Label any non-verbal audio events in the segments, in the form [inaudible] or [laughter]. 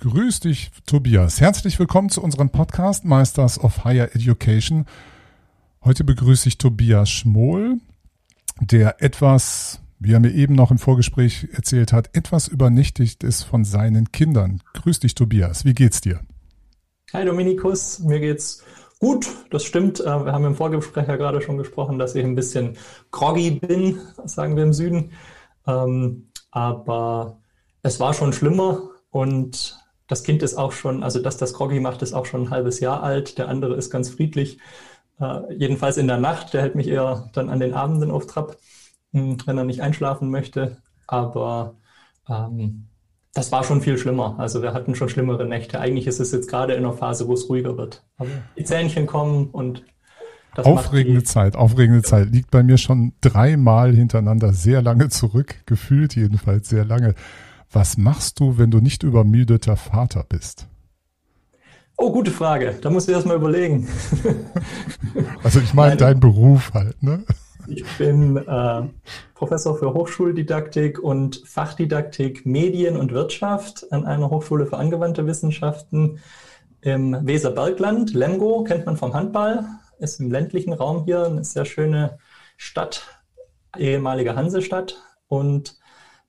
Grüß dich, Tobias. Herzlich willkommen zu unserem Podcast Meisters of Higher Education. Heute begrüße ich Tobias Schmohl, der etwas, wie er mir eben noch im Vorgespräch erzählt hat, etwas übernächtigt ist von seinen Kindern. Grüß dich, Tobias. Wie geht's dir? Hi, Dominikus. Mir geht's gut. Das stimmt. Äh, wir haben im Vorgespräch ja gerade schon gesprochen, dass ich ein bisschen groggy bin, sagen wir im Süden. Ähm, aber es war schon schlimmer und das Kind ist auch schon, also dass das Groggy macht, ist auch schon ein halbes Jahr alt. Der andere ist ganz friedlich. Äh, jedenfalls in der Nacht. Der hält mich eher dann an den Abenden auf Trab, hm, wenn er nicht einschlafen möchte. Aber ähm, das war schon viel schlimmer. Also wir hatten schon schlimmere Nächte. Eigentlich ist es jetzt gerade in einer Phase, wo es ruhiger wird. Aber die Zähnchen kommen und das aufregende Zeit, aufregende Zeit. Liegt bei mir schon dreimal hintereinander sehr lange zurück, gefühlt jedenfalls sehr lange. Was machst du, wenn du nicht übermüdeter Vater bist? Oh, gute Frage. Da musst du erst mal überlegen. [laughs] also ich meine dein Beruf halt, ne? Ich bin äh, Professor für Hochschuldidaktik und Fachdidaktik Medien und Wirtschaft an einer Hochschule für angewandte Wissenschaften im Weserbergland. Lemgo kennt man vom Handball, ist im ländlichen Raum hier eine sehr schöne Stadt, ehemalige Hansestadt. Und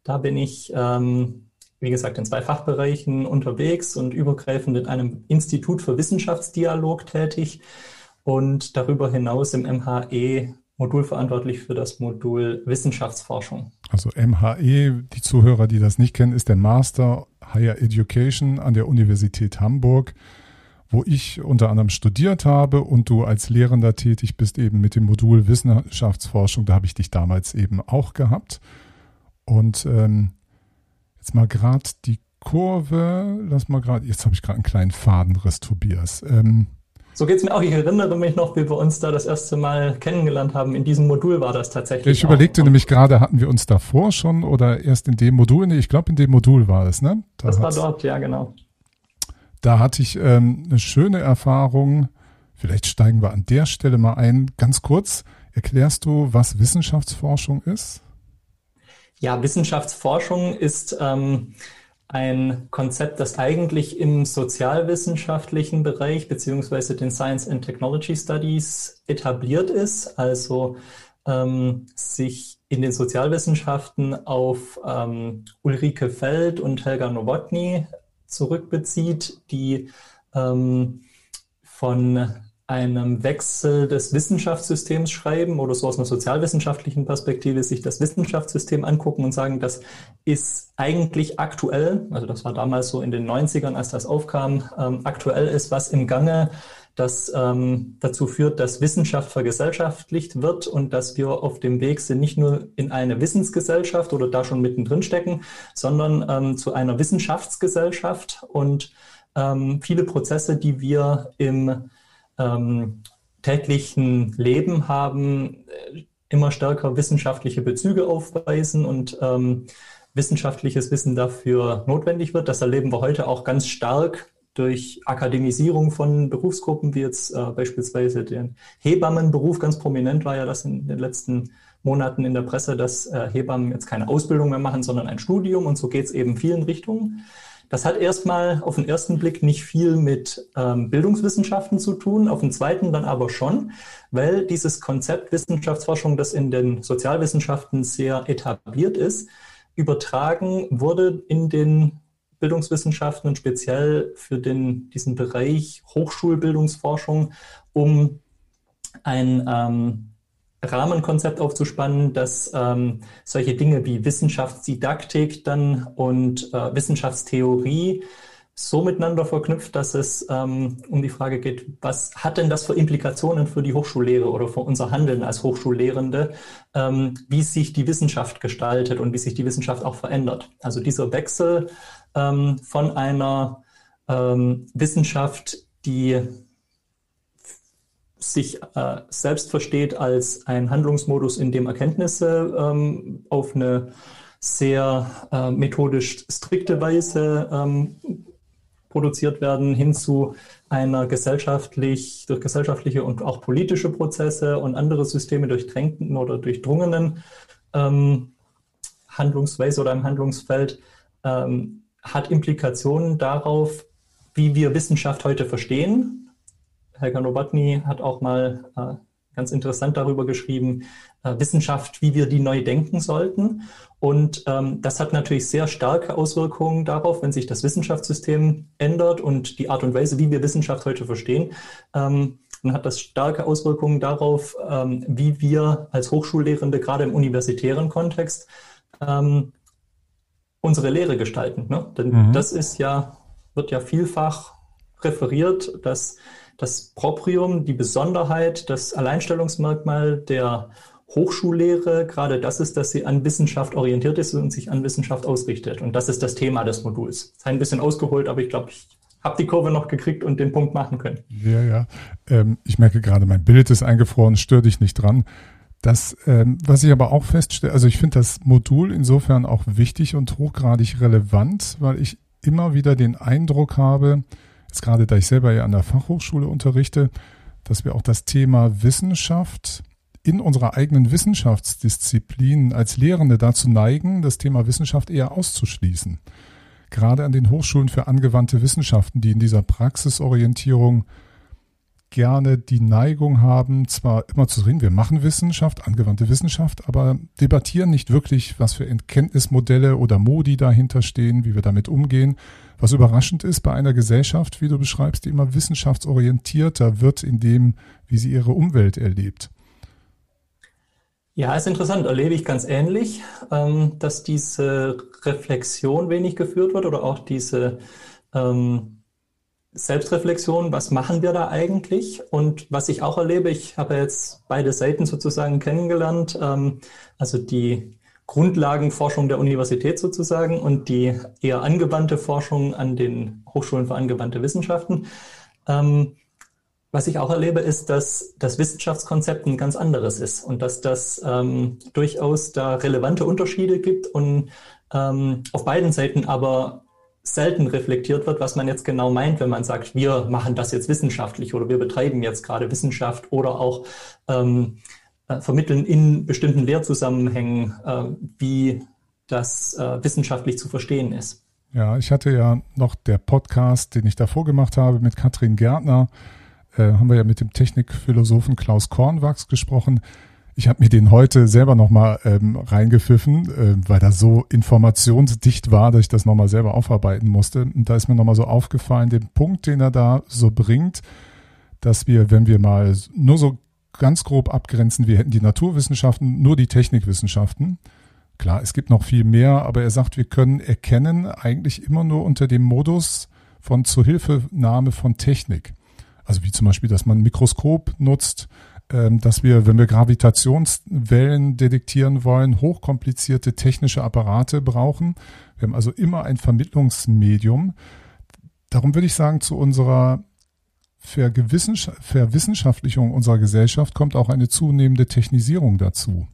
da bin ich, ähm, wie gesagt, in zwei Fachbereichen unterwegs und übergreifend in einem Institut für Wissenschaftsdialog tätig und darüber hinaus im MHE modulverantwortlich für das Modul Wissenschaftsforschung. Also MHE, die Zuhörer, die das nicht kennen, ist der Master Higher Education an der Universität Hamburg, wo ich unter anderem studiert habe und du als Lehrender tätig bist eben mit dem Modul Wissenschaftsforschung. Da habe ich dich damals eben auch gehabt. Und ähm, jetzt mal gerade die Kurve, lass mal gerade, jetzt habe ich gerade einen kleinen Fadenriss, Tobias. Ähm, so geht es mir auch. Ich erinnere mich noch, wie wir uns da das erste Mal kennengelernt haben. In diesem Modul war das tatsächlich. Ich überlegte auch. nämlich gerade, hatten wir uns davor schon oder erst in dem Modul? Nee, ich glaube, in dem Modul war es, ne? Da das war dort, ja, genau. Da hatte ich ähm, eine schöne Erfahrung. Vielleicht steigen wir an der Stelle mal ein. Ganz kurz, erklärst du, was Wissenschaftsforschung ist? Ja, Wissenschaftsforschung ist ähm, ein Konzept, das eigentlich im sozialwissenschaftlichen Bereich beziehungsweise den Science and Technology Studies etabliert ist, also ähm, sich in den Sozialwissenschaften auf ähm, Ulrike Feld und Helga Nowotny zurückbezieht, die ähm, von einem Wechsel des Wissenschaftssystems schreiben oder so aus einer sozialwissenschaftlichen Perspektive sich das Wissenschaftssystem angucken und sagen, das ist eigentlich aktuell, also das war damals so in den 90ern, als das aufkam, ähm, aktuell ist was im Gange, das ähm, dazu führt, dass Wissenschaft vergesellschaftlicht wird und dass wir auf dem Weg sind, nicht nur in eine Wissensgesellschaft oder da schon mittendrin stecken, sondern ähm, zu einer Wissenschaftsgesellschaft und ähm, viele Prozesse, die wir im ähm, täglichen Leben haben, äh, immer stärker wissenschaftliche Bezüge aufweisen und ähm, wissenschaftliches Wissen dafür notwendig wird. Das erleben wir heute auch ganz stark durch Akademisierung von Berufsgruppen, wie jetzt äh, beispielsweise den Hebammenberuf. Ganz prominent war ja das in den letzten Monaten in der Presse, dass äh, Hebammen jetzt keine Ausbildung mehr machen, sondern ein Studium. Und so geht es eben vielen Richtungen. Das hat erstmal auf den ersten Blick nicht viel mit ähm, Bildungswissenschaften zu tun, auf den zweiten dann aber schon, weil dieses Konzept Wissenschaftsforschung, das in den Sozialwissenschaften sehr etabliert ist, übertragen wurde in den Bildungswissenschaften und speziell für den, diesen Bereich Hochschulbildungsforschung, um ein ähm, Rahmenkonzept aufzuspannen, das ähm, solche Dinge wie Wissenschaftsdidaktik dann und äh, Wissenschaftstheorie so miteinander verknüpft, dass es ähm, um die Frage geht, was hat denn das für Implikationen für die Hochschullehre oder für unser Handeln als Hochschullehrende, ähm, wie sich die Wissenschaft gestaltet und wie sich die Wissenschaft auch verändert. Also dieser Wechsel ähm, von einer ähm, Wissenschaft, die sich äh, selbst versteht als ein Handlungsmodus, in dem Erkenntnisse ähm, auf eine sehr äh, methodisch strikte Weise ähm, produziert werden, hin zu einer gesellschaftlich, durch gesellschaftliche und auch politische Prozesse und andere Systeme durchdrängten oder durchdrungenen ähm, Handlungsweise oder im Handlungsfeld ähm, hat Implikationen darauf, wie wir Wissenschaft heute verstehen. Helga Nowotny hat auch mal äh, ganz interessant darüber geschrieben, äh, Wissenschaft, wie wir die neu denken sollten. Und ähm, das hat natürlich sehr starke Auswirkungen darauf, wenn sich das Wissenschaftssystem ändert und die Art und Weise, wie wir Wissenschaft heute verstehen. Ähm, dann hat das starke Auswirkungen darauf, ähm, wie wir als Hochschullehrende gerade im universitären Kontext ähm, unsere Lehre gestalten. Ne? Denn mhm. das ist ja, wird ja vielfach referiert, dass das Proprium, die Besonderheit, das Alleinstellungsmerkmal der Hochschullehre gerade das ist, dass sie an Wissenschaft orientiert ist und sich an Wissenschaft ausrichtet. Und das ist das Thema des Moduls. Ist ein bisschen ausgeholt, aber ich glaube, ich habe die Kurve noch gekriegt und den Punkt machen können. Ja, ja. Ähm, ich merke gerade, mein Bild ist eingefroren, stör dich nicht dran. Das, ähm, was ich aber auch feststelle, also ich finde das Modul insofern auch wichtig und hochgradig relevant, weil ich immer wieder den Eindruck habe, jetzt gerade da ich selber ja an der Fachhochschule unterrichte, dass wir auch das Thema Wissenschaft in unserer eigenen Wissenschaftsdisziplin als Lehrende dazu neigen, das Thema Wissenschaft eher auszuschließen. Gerade an den Hochschulen für angewandte Wissenschaften, die in dieser Praxisorientierung gerne die Neigung haben, zwar immer zu reden, wir machen Wissenschaft, angewandte Wissenschaft, aber debattieren nicht wirklich, was für Erkenntnismodelle oder Modi dahinter stehen, wie wir damit umgehen. Was überraschend ist bei einer Gesellschaft, wie du beschreibst, die immer wissenschaftsorientierter wird in dem, wie sie ihre Umwelt erlebt. Ja, ist interessant, erlebe ich ganz ähnlich, ähm, dass diese Reflexion wenig geführt wird oder auch diese ähm, Selbstreflexion, was machen wir da eigentlich? Und was ich auch erlebe, ich habe jetzt beide Seiten sozusagen kennengelernt, ähm, also die Grundlagenforschung der Universität sozusagen und die eher angewandte Forschung an den Hochschulen für angewandte Wissenschaften. Ähm, was ich auch erlebe, ist, dass das Wissenschaftskonzept ein ganz anderes ist und dass das ähm, durchaus da relevante Unterschiede gibt und ähm, auf beiden Seiten aber selten reflektiert wird, was man jetzt genau meint, wenn man sagt, wir machen das jetzt wissenschaftlich oder wir betreiben jetzt gerade Wissenschaft oder auch ähm, äh, vermitteln in bestimmten Lehrzusammenhängen, äh, wie das äh, wissenschaftlich zu verstehen ist. Ja, ich hatte ja noch der Podcast, den ich davor gemacht habe mit Katrin Gärtner, äh, haben wir ja mit dem Technikphilosophen Klaus Kornwachs gesprochen. Ich habe mir den heute selber nochmal ähm, reingepfiffen, äh, weil das so informationsdicht war, dass ich das nochmal selber aufarbeiten musste. Und da ist mir nochmal so aufgefallen, den Punkt, den er da so bringt, dass wir, wenn wir mal nur so ganz grob abgrenzen, wir hätten die Naturwissenschaften, nur die Technikwissenschaften. Klar, es gibt noch viel mehr, aber er sagt, wir können erkennen eigentlich immer nur unter dem Modus von Zuhilfenahme von Technik. Also wie zum Beispiel, dass man ein Mikroskop nutzt, ähm, dass wir, wenn wir Gravitationswellen detektieren wollen, hochkomplizierte technische Apparate brauchen. Wir haben also immer ein Vermittlungsmedium. Darum würde ich sagen, zu unserer Verwissenschaftlichung unserer Gesellschaft kommt auch eine zunehmende Technisierung dazu.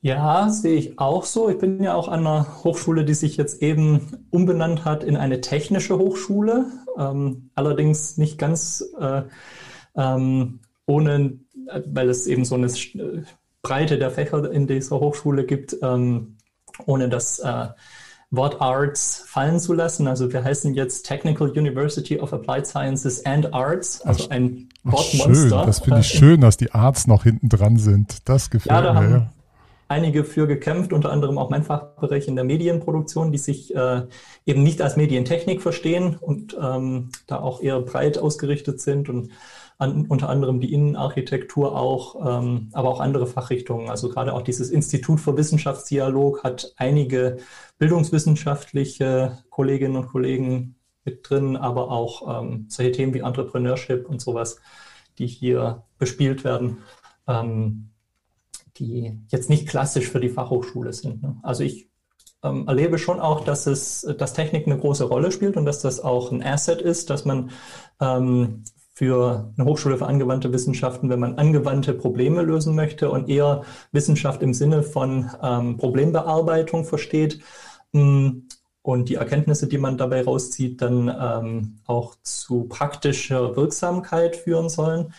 Ja, sehe ich auch so. Ich bin ja auch an einer Hochschule, die sich jetzt eben umbenannt hat in eine technische Hochschule. Ähm, allerdings nicht ganz äh, ähm, ohne, weil es eben so eine Breite der Fächer in dieser Hochschule gibt, ähm, ohne das äh, Wort Arts fallen zu lassen. Also wir heißen jetzt Technical University of Applied Sciences and Arts, also ein Wortmonster. Schön, das finde ich schön, dass die Arts noch hinten dran sind. Das gefällt ja, da mir. Haben einige für gekämpft, unter anderem auch mein Fachbereich in der Medienproduktion, die sich äh, eben nicht als Medientechnik verstehen und ähm, da auch eher breit ausgerichtet sind und an, unter anderem die Innenarchitektur auch, ähm, aber auch andere Fachrichtungen. Also gerade auch dieses Institut für Wissenschaftsdialog hat einige bildungswissenschaftliche Kolleginnen und Kollegen mit drin, aber auch ähm, solche Themen wie Entrepreneurship und sowas, die hier bespielt werden, ähm, die jetzt nicht klassisch für die Fachhochschule sind. Ne? Also ich ähm, erlebe schon auch, dass es, dass Technik eine große Rolle spielt und dass das auch ein Asset ist, dass man ähm, für eine Hochschule für angewandte Wissenschaften, wenn man angewandte Probleme lösen möchte und eher Wissenschaft im Sinne von ähm, Problembearbeitung versteht mh, mm, und die Erkenntnisse, die man dabei rauszieht, dann ähm, auch zu praktischer Wirksamkeit führen sollen,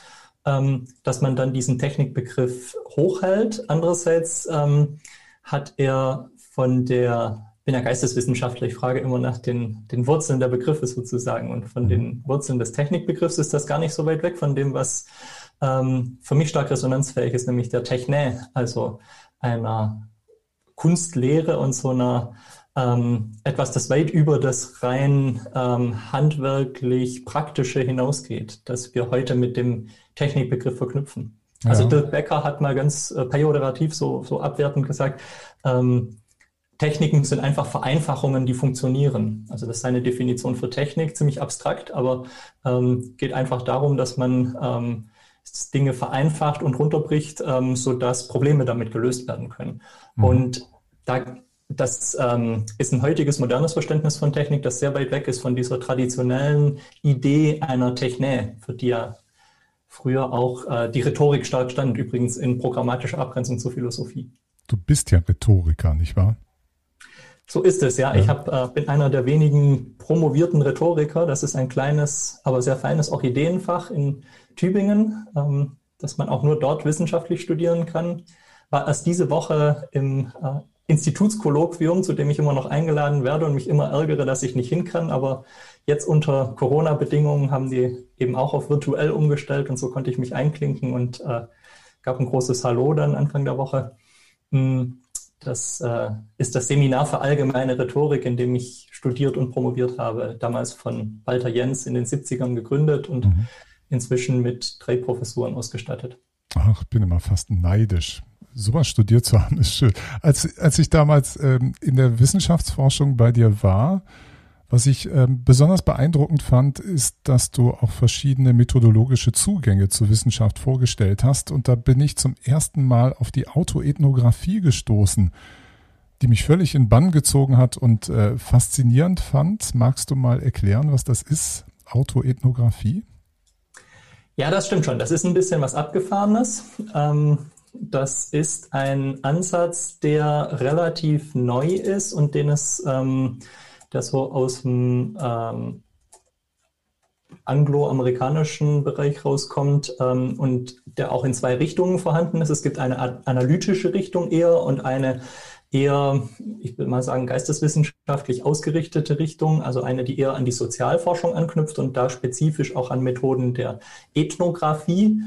ähm, dass man dann diesen Technikbegriff hochhält. Andererseits ähm, hat er von der bin ja Geisteswissenschaftler, ich frage immer nach den, den Wurzeln der Begriffe sozusagen. Und von den Wurzeln des Technikbegriffs ist das gar nicht so weit weg von dem, was ähm, für mich stark resonanzfähig ist, nämlich der Techne, also einer Kunstlehre und so einer ähm, etwas, das weit über das rein ähm, handwerklich praktische hinausgeht, das wir heute mit dem Technikbegriff verknüpfen. Also ja. Also Dirk Becker hat mal ganz äh, pejorativ so, so abwertend gesagt, ähm, Techniken sind einfach Vereinfachungen, die funktionieren. Also das ist eine Definition für Technik, ziemlich abstrakt, aber ähm, geht einfach darum, dass man ähm, Dinge vereinfacht und runterbricht, ähm, sodass Probleme damit gelöst werden können. Mhm. Und da, das ähm, ist ein heutiges modernes Verständnis von Technik, das sehr weit weg ist von dieser traditionellen Idee einer Technik, für die ja früher auch äh, die Rhetorik stark stand, übrigens in programmatischer Abgrenzung zur Philosophie. Du bist ja Rhetoriker, nicht wahr? So ist es, ja. ja. Ich hab, äh, bin einer der wenigen promovierten Rhetoriker. Das ist ein kleines, aber sehr feines Orchideenfach in Tübingen, ähm, das man auch nur dort wissenschaftlich studieren kann. War erst diese Woche im äh, Institutskolloquium, zu dem ich immer noch eingeladen werde und mich immer ärgere, dass ich nicht hin kann. Aber jetzt unter Corona-Bedingungen haben die eben auch auf virtuell umgestellt und so konnte ich mich einklinken und äh, gab ein großes Hallo dann Anfang der Woche. Hm, das äh, ist das Seminar für allgemeine Rhetorik, in dem ich studiert und promoviert habe, damals von Walter Jens in den 70ern gegründet und mhm. inzwischen mit drei Professuren ausgestattet. Ach, bin immer fast neidisch. Sowas studiert zu haben, ist schön. Als, als ich damals ähm, in der Wissenschaftsforschung bei dir war, was ich ähm, besonders beeindruckend fand, ist, dass du auch verschiedene methodologische Zugänge zur Wissenschaft vorgestellt hast. Und da bin ich zum ersten Mal auf die Autoethnographie gestoßen, die mich völlig in Bann gezogen hat und äh, faszinierend fand. Magst du mal erklären, was das ist, Autoethnographie? Ja, das stimmt schon. Das ist ein bisschen was Abgefahrenes. Ähm, das ist ein Ansatz, der relativ neu ist und den es ähm, der so aus dem ähm, angloamerikanischen Bereich rauskommt ähm, und der auch in zwei Richtungen vorhanden ist. Es gibt eine analytische Richtung eher und eine eher, ich will mal sagen, geisteswissenschaftlich ausgerichtete Richtung, also eine, die eher an die Sozialforschung anknüpft und da spezifisch auch an Methoden der Ethnographie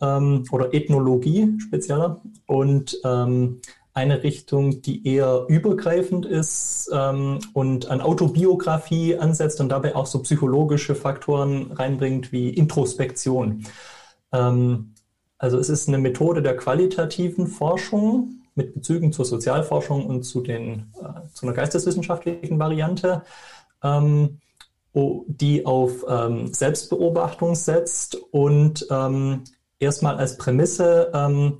ähm, oder Ethnologie spezieller. Und ähm, eine Richtung, die eher übergreifend ist ähm, und an Autobiografie ansetzt und dabei auch so psychologische Faktoren reinbringt wie Introspektion. Ähm, also es ist eine Methode der qualitativen Forschung mit Bezügen zur Sozialforschung und zu, den, äh, zu einer geisteswissenschaftlichen Variante, ähm, die auf ähm, Selbstbeobachtung setzt und ähm, erstmal als Prämisse ähm,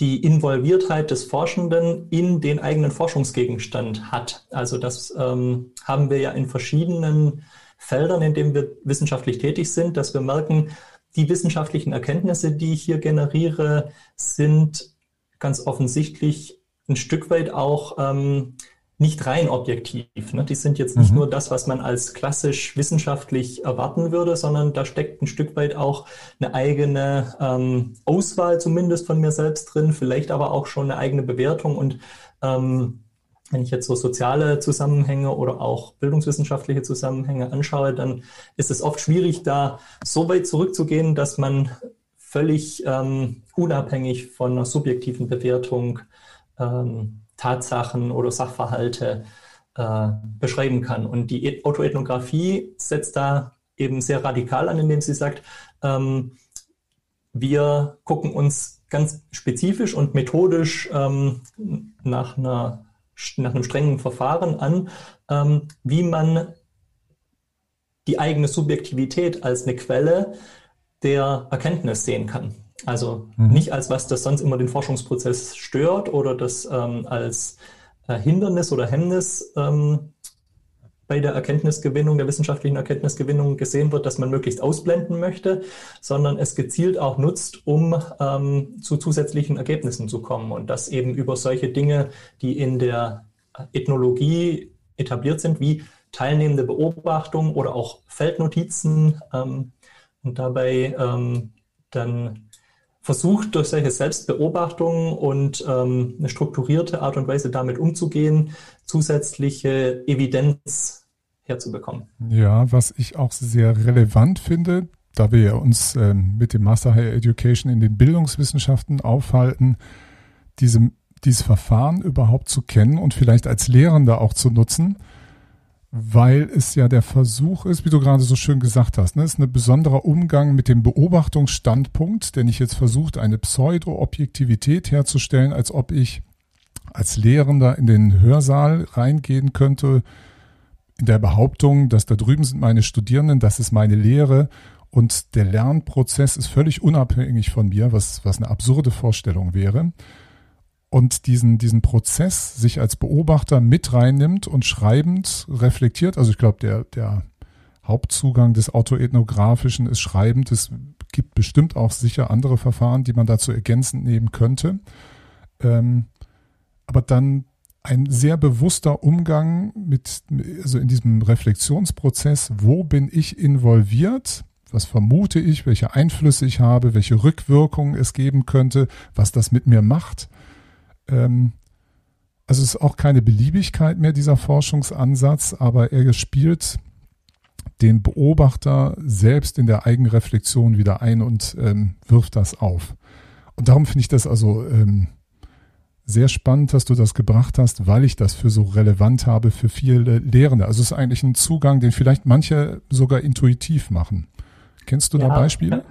die Involviertheit des Forschenden in den eigenen Forschungsgegenstand hat. Also das ähm, haben wir ja in verschiedenen Feldern, in denen wir wissenschaftlich tätig sind, dass wir merken, die wissenschaftlichen Erkenntnisse, die ich hier generiere, sind ganz offensichtlich ein Stück weit auch ähm, nicht rein objektiv. Ne? Die sind jetzt nicht mhm. nur das, was man als klassisch wissenschaftlich erwarten würde, sondern da steckt ein Stück weit auch eine eigene ähm, Auswahl zumindest von mir selbst drin, vielleicht aber auch schon eine eigene Bewertung. Und ähm, wenn ich jetzt so soziale Zusammenhänge oder auch bildungswissenschaftliche Zusammenhänge anschaue, dann ist es oft schwierig, da so weit zurückzugehen, dass man völlig ähm, unabhängig von einer subjektiven Bewertung ähm, Tatsachen oder Sachverhalte äh, beschreiben kann. Und die Autoethnographie setzt da eben sehr radikal an, indem sie sagt, ähm, wir gucken uns ganz spezifisch und methodisch ähm, nach, einer, nach einem strengen Verfahren an, ähm, wie man die eigene Subjektivität als eine Quelle der Erkenntnis sehen kann. Also mhm. nicht als was, das sonst immer den Forschungsprozess stört oder das ähm, als äh, Hindernis oder Hemmnis ähm, bei der Erkenntnisgewinnung, der wissenschaftlichen Erkenntnisgewinnung gesehen wird, dass man möglichst ausblenden möchte, sondern es gezielt auch nutzt, um ähm, zu zusätzlichen Ergebnissen zu kommen und das eben über solche Dinge, die in der Ethnologie etabliert sind, wie teilnehmende Beobachtung oder auch Feldnotizen ähm, und dabei ähm, dann versucht, durch solche Selbstbeobachtungen und ähm, eine strukturierte Art und Weise damit umzugehen, zusätzliche Evidenz herzubekommen. Ja, was ich auch sehr relevant finde, da wir uns ähm, mit dem Master Higher Education in den Bildungswissenschaften aufhalten, diese, dieses Verfahren überhaupt zu kennen und vielleicht als Lehrender auch zu nutzen, weil es ja der Versuch ist, wie du gerade so schön gesagt hast, ne, ist ein besonderer Umgang mit dem Beobachtungsstandpunkt, denn ich jetzt versucht, eine Pseudo-Objektivität herzustellen, als ob ich als Lehrender in den Hörsaal reingehen könnte, in der Behauptung, dass da drüben sind meine Studierenden, das ist meine Lehre und der Lernprozess ist völlig unabhängig von mir, was, was eine absurde Vorstellung wäre und diesen, diesen Prozess sich als Beobachter mit reinnimmt und schreibend reflektiert. Also ich glaube, der, der Hauptzugang des Autoethnografischen ist schreibend. Es gibt bestimmt auch sicher andere Verfahren, die man dazu ergänzend nehmen könnte. Ähm, aber dann ein sehr bewusster Umgang mit, also in diesem Reflexionsprozess, wo bin ich involviert? Was vermute ich, welche Einflüsse ich habe, welche Rückwirkungen es geben könnte, was das mit mir macht? Ähm, also es ist auch keine Beliebigkeit mehr, dieser Forschungsansatz, aber er spielt den Beobachter selbst in der Eigenreflexion wieder ein und ähm, wirft das auf. Und darum finde ich das also ähm, sehr spannend, dass du das gebracht hast, weil ich das für so relevant habe für viele Lehrende. Also es ist eigentlich ein Zugang, den vielleicht manche sogar intuitiv machen. Kennst du da Beispiele?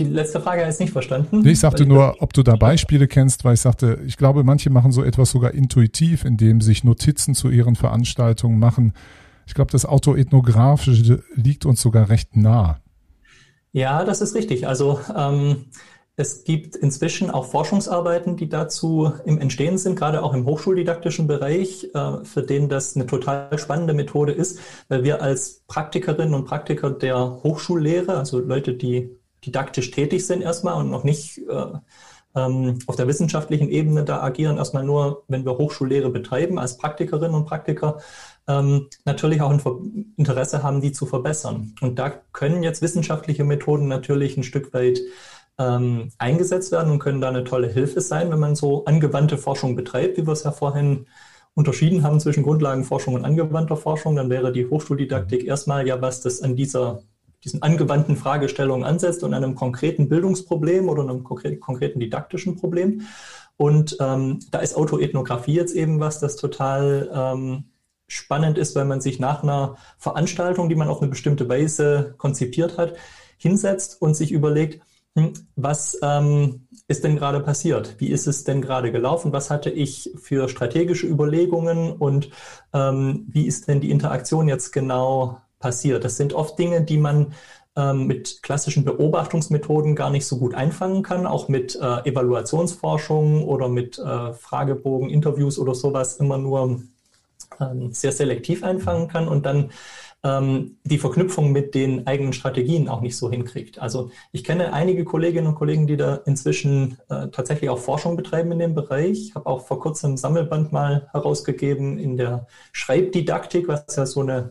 Die letzte Frage ist nicht verstanden. Ich sagte nur, ob du da Beispiele kennst, weil ich sagte, ich glaube, manche machen so etwas sogar intuitiv, indem sich Notizen zu ihren Veranstaltungen machen. Ich glaube, das Autoethnografische liegt uns sogar recht nah. Ja, das ist richtig. Also ähm, es gibt inzwischen auch Forschungsarbeiten, die dazu im Entstehen sind, gerade auch im hochschuldidaktischen Bereich, äh, für den das eine total spannende Methode ist, weil wir als Praktikerinnen und Praktiker der Hochschullehre, also Leute, die didaktisch tätig sind erstmal und noch nicht äh, ähm, auf der wissenschaftlichen Ebene da agieren, erstmal nur, wenn wir Hochschullehre betreiben, als Praktikerinnen und Praktiker, ähm, natürlich auch ein Interesse haben, die zu verbessern. Und da können jetzt wissenschaftliche Methoden natürlich ein Stück weit ähm, eingesetzt werden und können da eine tolle Hilfe sein, wenn man so angewandte Forschung betreibt, wie wir es ja vorhin unterschieden haben zwischen Grundlagenforschung und angewandter Forschung, dann wäre die Hochschuldidaktik erstmal ja was, das an dieser diesen angewandten Fragestellungen ansetzt und einem konkreten Bildungsproblem oder einem konkreten didaktischen Problem. Und ähm, da ist Autoethnographie jetzt eben was, das total ähm, spannend ist, weil man sich nach einer Veranstaltung, die man auf eine bestimmte Weise konzipiert hat, hinsetzt und sich überlegt, hm, was ähm, ist denn gerade passiert? Wie ist es denn gerade gelaufen? Was hatte ich für strategische Überlegungen und ähm, wie ist denn die Interaktion jetzt genau passiert. Das sind oft Dinge, die man ähm, mit klassischen Beobachtungsmethoden gar nicht so gut einfangen kann, auch mit äh, Evaluationsforschung oder mit äh, Fragebogen, Interviews oder sowas immer nur ähm, sehr selektiv einfangen kann und dann ähm, die Verknüpfung mit den eigenen Strategien auch nicht so hinkriegt. Also ich kenne einige Kolleginnen und Kollegen, die da inzwischen äh, tatsächlich auch Forschung betreiben in dem Bereich. Ich habe auch vor kurzem ein Sammelband mal herausgegeben in der Schreibdidaktik, was ja so eine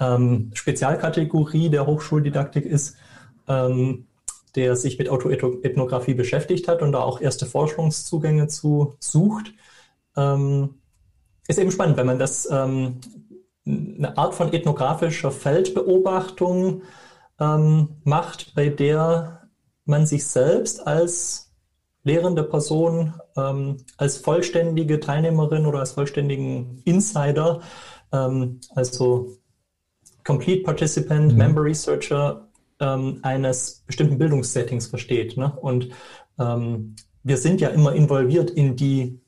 ähm, Spezialkategorie der Hochschuldidaktik ist, ähm, der sich mit Autoethnographie beschäftigt hat und da auch erste Forschungszugänge zu sucht. Ähm, ist eben spannend, wenn man das ähm, eine Art von ethnografischer Feldbeobachtung ähm, macht, bei der man sich selbst als lehrende Person, ähm, als vollständige Teilnehmerin oder als vollständigen Insider, also Complete Participant, mhm. Member Researcher ähm, eines bestimmten Bildungssettings versteht. Ne? Und ähm, wir sind ja immer involviert in die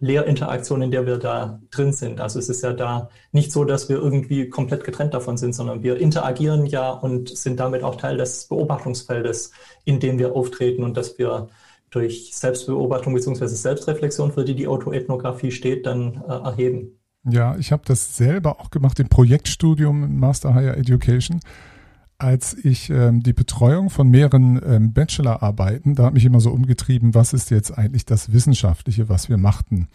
Lehrinteraktion, in der wir da drin sind. Also es ist ja da nicht so, dass wir irgendwie komplett getrennt davon sind, sondern wir interagieren ja und sind damit auch Teil des Beobachtungsfeldes, in dem wir auftreten und dass wir durch Selbstbeobachtung bzw. Selbstreflexion, für die die Autoethnographie steht, dann äh, erheben. Ja, ich habe das selber auch gemacht im Projektstudium im Master Higher Education, als ich ähm, die Betreuung von mehreren ähm, Bachelorarbeiten, da hat mich immer so umgetrieben, was ist jetzt eigentlich das Wissenschaftliche, was wir machten.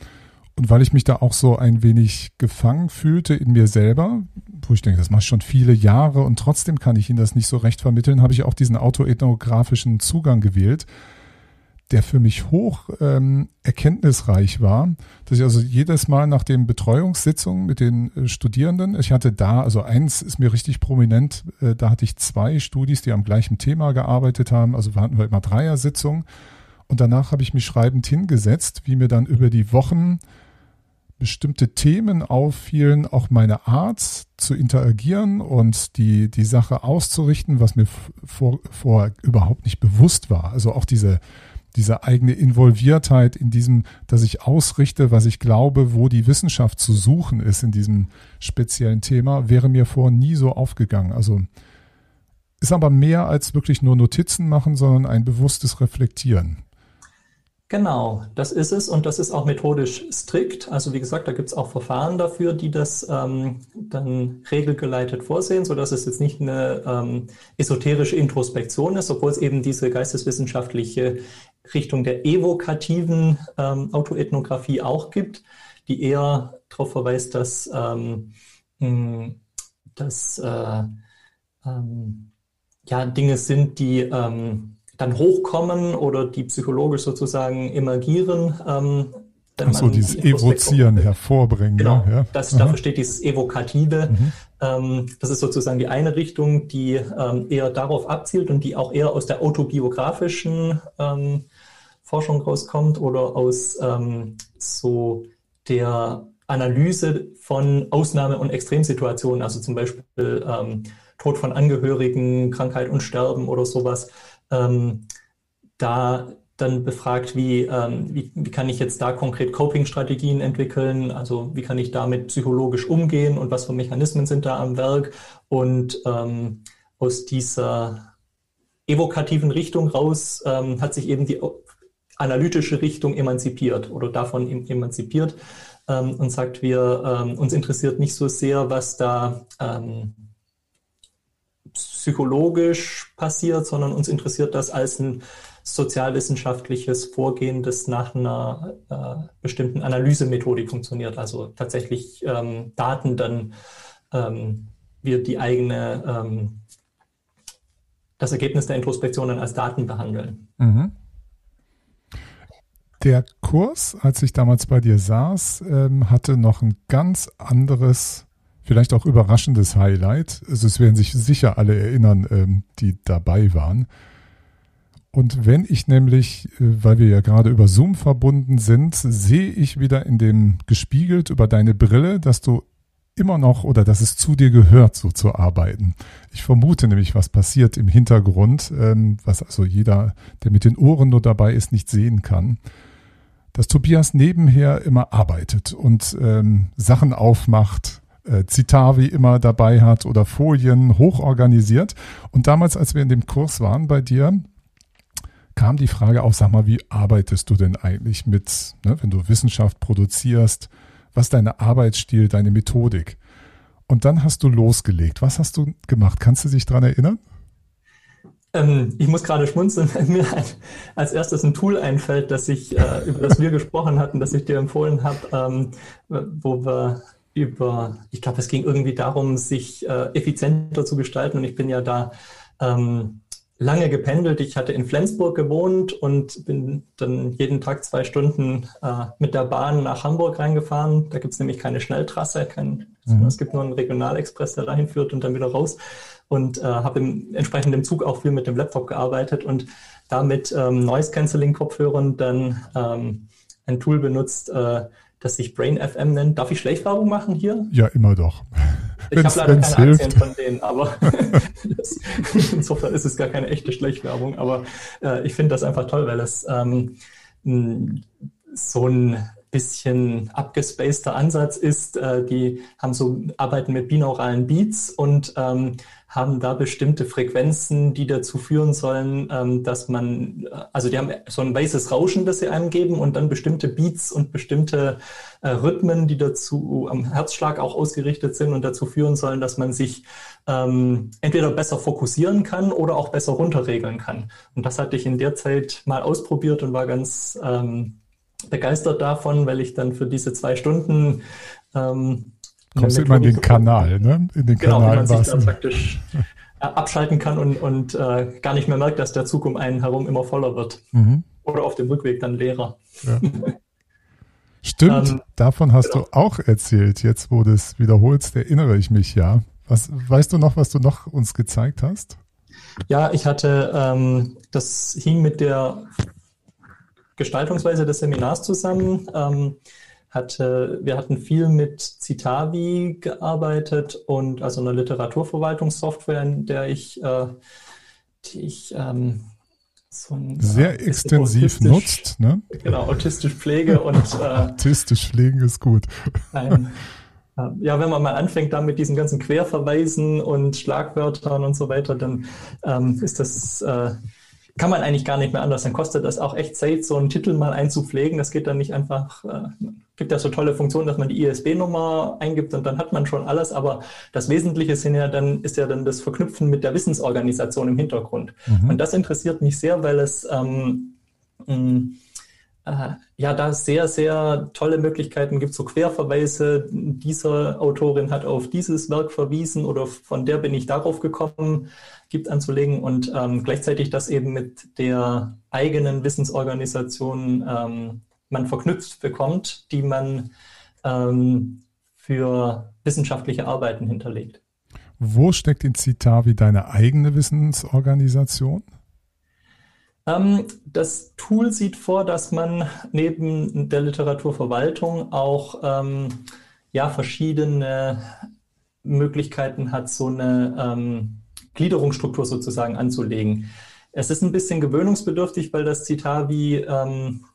Und weil ich mich da auch so ein wenig gefangen fühlte in mir selber, wo ich denke, das mache ich schon viele Jahre und trotzdem kann ich Ihnen das nicht so recht vermitteln, habe ich auch diesen autoethnografischen Zugang gewählt, der für mich hoch ähm, erkenntnisreich war, dass ich also jedes Mal nach den Betreuungssitzungen mit den äh, Studierenden, ich hatte da, also eins ist mir richtig prominent, äh, da hatte ich zwei Studis, die am gleichen Thema gearbeitet haben, also hatten wir immer Dreier-Sitzungen und danach habe ich mich schreibend hingesetzt, wie mir dann über die Wochen bestimmte Themen auffielen, auch meine Art zu interagieren und die, die Sache auszurichten, was mir vor, vor überhaupt nicht bewusst war. Also auch diese, diese eigene Involviertheit in diesem, dass ich ausrichte, was ich glaube, wo die Wissenschaft zu suchen ist in diesem speziellen Thema, wäre mir vor nie so aufgegangen. Also ist aber mehr als wirklich nur Notizen machen, sondern ein bewusstes Reflektieren. Genau, das ist es und das ist auch methodisch strikt. Also wie gesagt, da gibt es auch Verfahren dafür, die das ähm, dann regelgeleitet vorsehen, sodass es jetzt nicht eine ähm, esoterische Introspektion ist, obwohl es eben diese geisteswissenschaftliche Richtung der evokativen ähm, Autoethnographie auch gibt, die eher darauf verweist, dass, ähm, dass äh, ähm, ja, Dinge sind, die ähm, dann hochkommen oder die psychologisch sozusagen emergieren. Ähm, so, dieses Evozieren hervorbringen. Genau, ja. das, dafür steht dieses Evokative. Mhm. Ähm, das ist sozusagen die eine Richtung, die ähm, eher darauf abzielt und die auch eher aus der autobiografischen ähm, Forschung rauskommt oder aus ähm, so der Analyse von Ausnahme- und Extremsituationen, also zum Beispiel ähm, Tod von Angehörigen, Krankheit und Sterben oder sowas ähm, da dann befragt, wie, ähm, wie, wie kann ich jetzt da konkret Coping-Strategien entwickeln, also wie kann ich damit psychologisch umgehen und was für Mechanismen sind da am Werk? Und ähm, aus dieser evokativen Richtung raus ähm, hat sich eben die analytische Richtung emanzipiert oder davon emanzipiert ähm, und sagt, wir ähm, uns interessiert nicht so sehr, was da ähm, psychologisch passiert, sondern uns interessiert das als ein sozialwissenschaftliches Vorgehen, das nach einer äh, bestimmten Analysemethodik funktioniert. Also tatsächlich ähm, Daten dann ähm, wir die eigene, ähm, das Ergebnis der Introspektion dann als Daten behandeln. Mhm. Der Kurs, als ich damals bei dir saß, ähm, hatte noch ein ganz anderes vielleicht auch überraschendes Highlight. Also es werden sich sicher alle erinnern, ähm, die dabei waren. Und wenn ich nämlich, äh, weil wir ja gerade über Zoom verbunden sind, sehe ich wieder in dem gespiegelt über deine Brille, dass du immer noch oder dass es zu dir gehört, so zu arbeiten. Ich vermute nämlich, was passiert im Hintergrund, ähm, was also jeder, der mit den Ohren nur dabei ist, nicht sehen kann. Dass Tobias nebenher immer arbeitet und ähm, Sachen aufmacht, äh, Zitavi immer dabei hat oder Folien hochorganisiert. Und damals, als wir in dem Kurs waren bei dir, kam die Frage auf, sag mal, wie arbeitest du denn eigentlich mit, ne, wenn du Wissenschaft produzierst, was deine Arbeitsstil, deine Methodik? Und dann hast du losgelegt. Was hast du gemacht? Kannst du dich dran erinnern? Ähm, ich muss gerade schmunzeln, [laughs] wenn mir als erstes ein Tool einfällt, das ich, äh, über das wir gesprochen hatten, das ich dir empfohlen habe, ähm, wo wir über, ich glaube, es ging irgendwie darum, sich äh, effizienter zu gestalten. Und ich bin ja da ähm, lange gependelt. Ich hatte in Flensburg gewohnt und bin dann jeden Tag zwei Stunden äh, mit der Bahn nach Hamburg reingefahren. Da gibt es nämlich keine Schnelltrasse, kein, mhm. es gibt nur einen Regionalexpress, der dahin führt und dann wieder raus. Und äh, habe im entsprechenden Zug auch viel mit dem Laptop gearbeitet und damit ähm, Noise Cancelling Kopfhörern dann ähm, ein Tool benutzt, äh, das sich Brain FM nennt. Darf ich Schleichwerbung machen hier? Ja, immer doch. Ich habe leider keine hilft. Aktien von denen, aber [laughs] das, insofern ist es gar keine echte Schleichwerbung. Aber äh, ich finde das einfach toll, weil es ähm, so ein bisschen abgespaceter Ansatz ist. Äh, die haben so arbeiten mit binauralen Beats und ähm, haben da bestimmte Frequenzen, die dazu führen sollen, ähm, dass man, also die haben so ein weißes Rauschen, das sie einem geben und dann bestimmte Beats und bestimmte äh, Rhythmen, die dazu am Herzschlag auch ausgerichtet sind und dazu führen sollen, dass man sich ähm, entweder besser fokussieren kann oder auch besser runterregeln kann. Und das hatte ich in der Zeit mal ausprobiert und war ganz ähm, begeistert davon, weil ich dann für diese zwei Stunden ähm, Kommst du immer in den Kanal, ne? In den genau, Kanal. Genau, man sich dann praktisch äh, abschalten kann und, und äh, gar nicht mehr merkt, dass der Zug um einen herum immer voller wird. Mhm. Oder auf dem Rückweg dann leerer. Ja. Stimmt, ähm, davon hast genau. du auch erzählt. Jetzt, wo du es wiederholst, erinnere ich mich ja. Was, weißt du noch, was du noch uns gezeigt hast? Ja, ich hatte, ähm, das hing mit der Gestaltungsweise des Seminars zusammen. Ähm, hatte, wir hatten viel mit Citavi gearbeitet und also eine Literaturverwaltungssoftware, in der ich, äh, die ich ähm, so ein, sehr äh, extensiv nutzt. Ne? Genau, autistisch pflege und äh, autistisch pflegen ist gut. Ein, äh, ja, wenn man mal anfängt da mit diesen ganzen Querverweisen und Schlagwörtern und so weiter, dann ähm, ist das äh, kann man eigentlich gar nicht mehr anders. Dann kostet das auch echt Zeit, so einen Titel mal einzupflegen. Das geht dann nicht einfach, äh, gibt ja so tolle Funktionen, dass man die ISB-Nummer eingibt und dann hat man schon alles. Aber das Wesentliche sind ja dann, ist ja dann das Verknüpfen mit der Wissensorganisation im Hintergrund. Mhm. Und das interessiert mich sehr, weil es ähm, äh, ja, da sehr, sehr tolle Möglichkeiten gibt, so Querverweise. Dieser Autorin hat auf dieses Werk verwiesen oder von der bin ich darauf gekommen gibt anzulegen und ähm, gleichzeitig das eben mit der eigenen Wissensorganisation ähm, man verknüpft bekommt, die man ähm, für wissenschaftliche Arbeiten hinterlegt. Wo steckt in Citavi deine eigene Wissensorganisation? Ähm, das Tool sieht vor, dass man neben der Literaturverwaltung auch ähm, ja, verschiedene Möglichkeiten hat, so eine ähm, Gliederungsstruktur sozusagen anzulegen. Es ist ein bisschen gewöhnungsbedürftig, weil das Citavi ähm,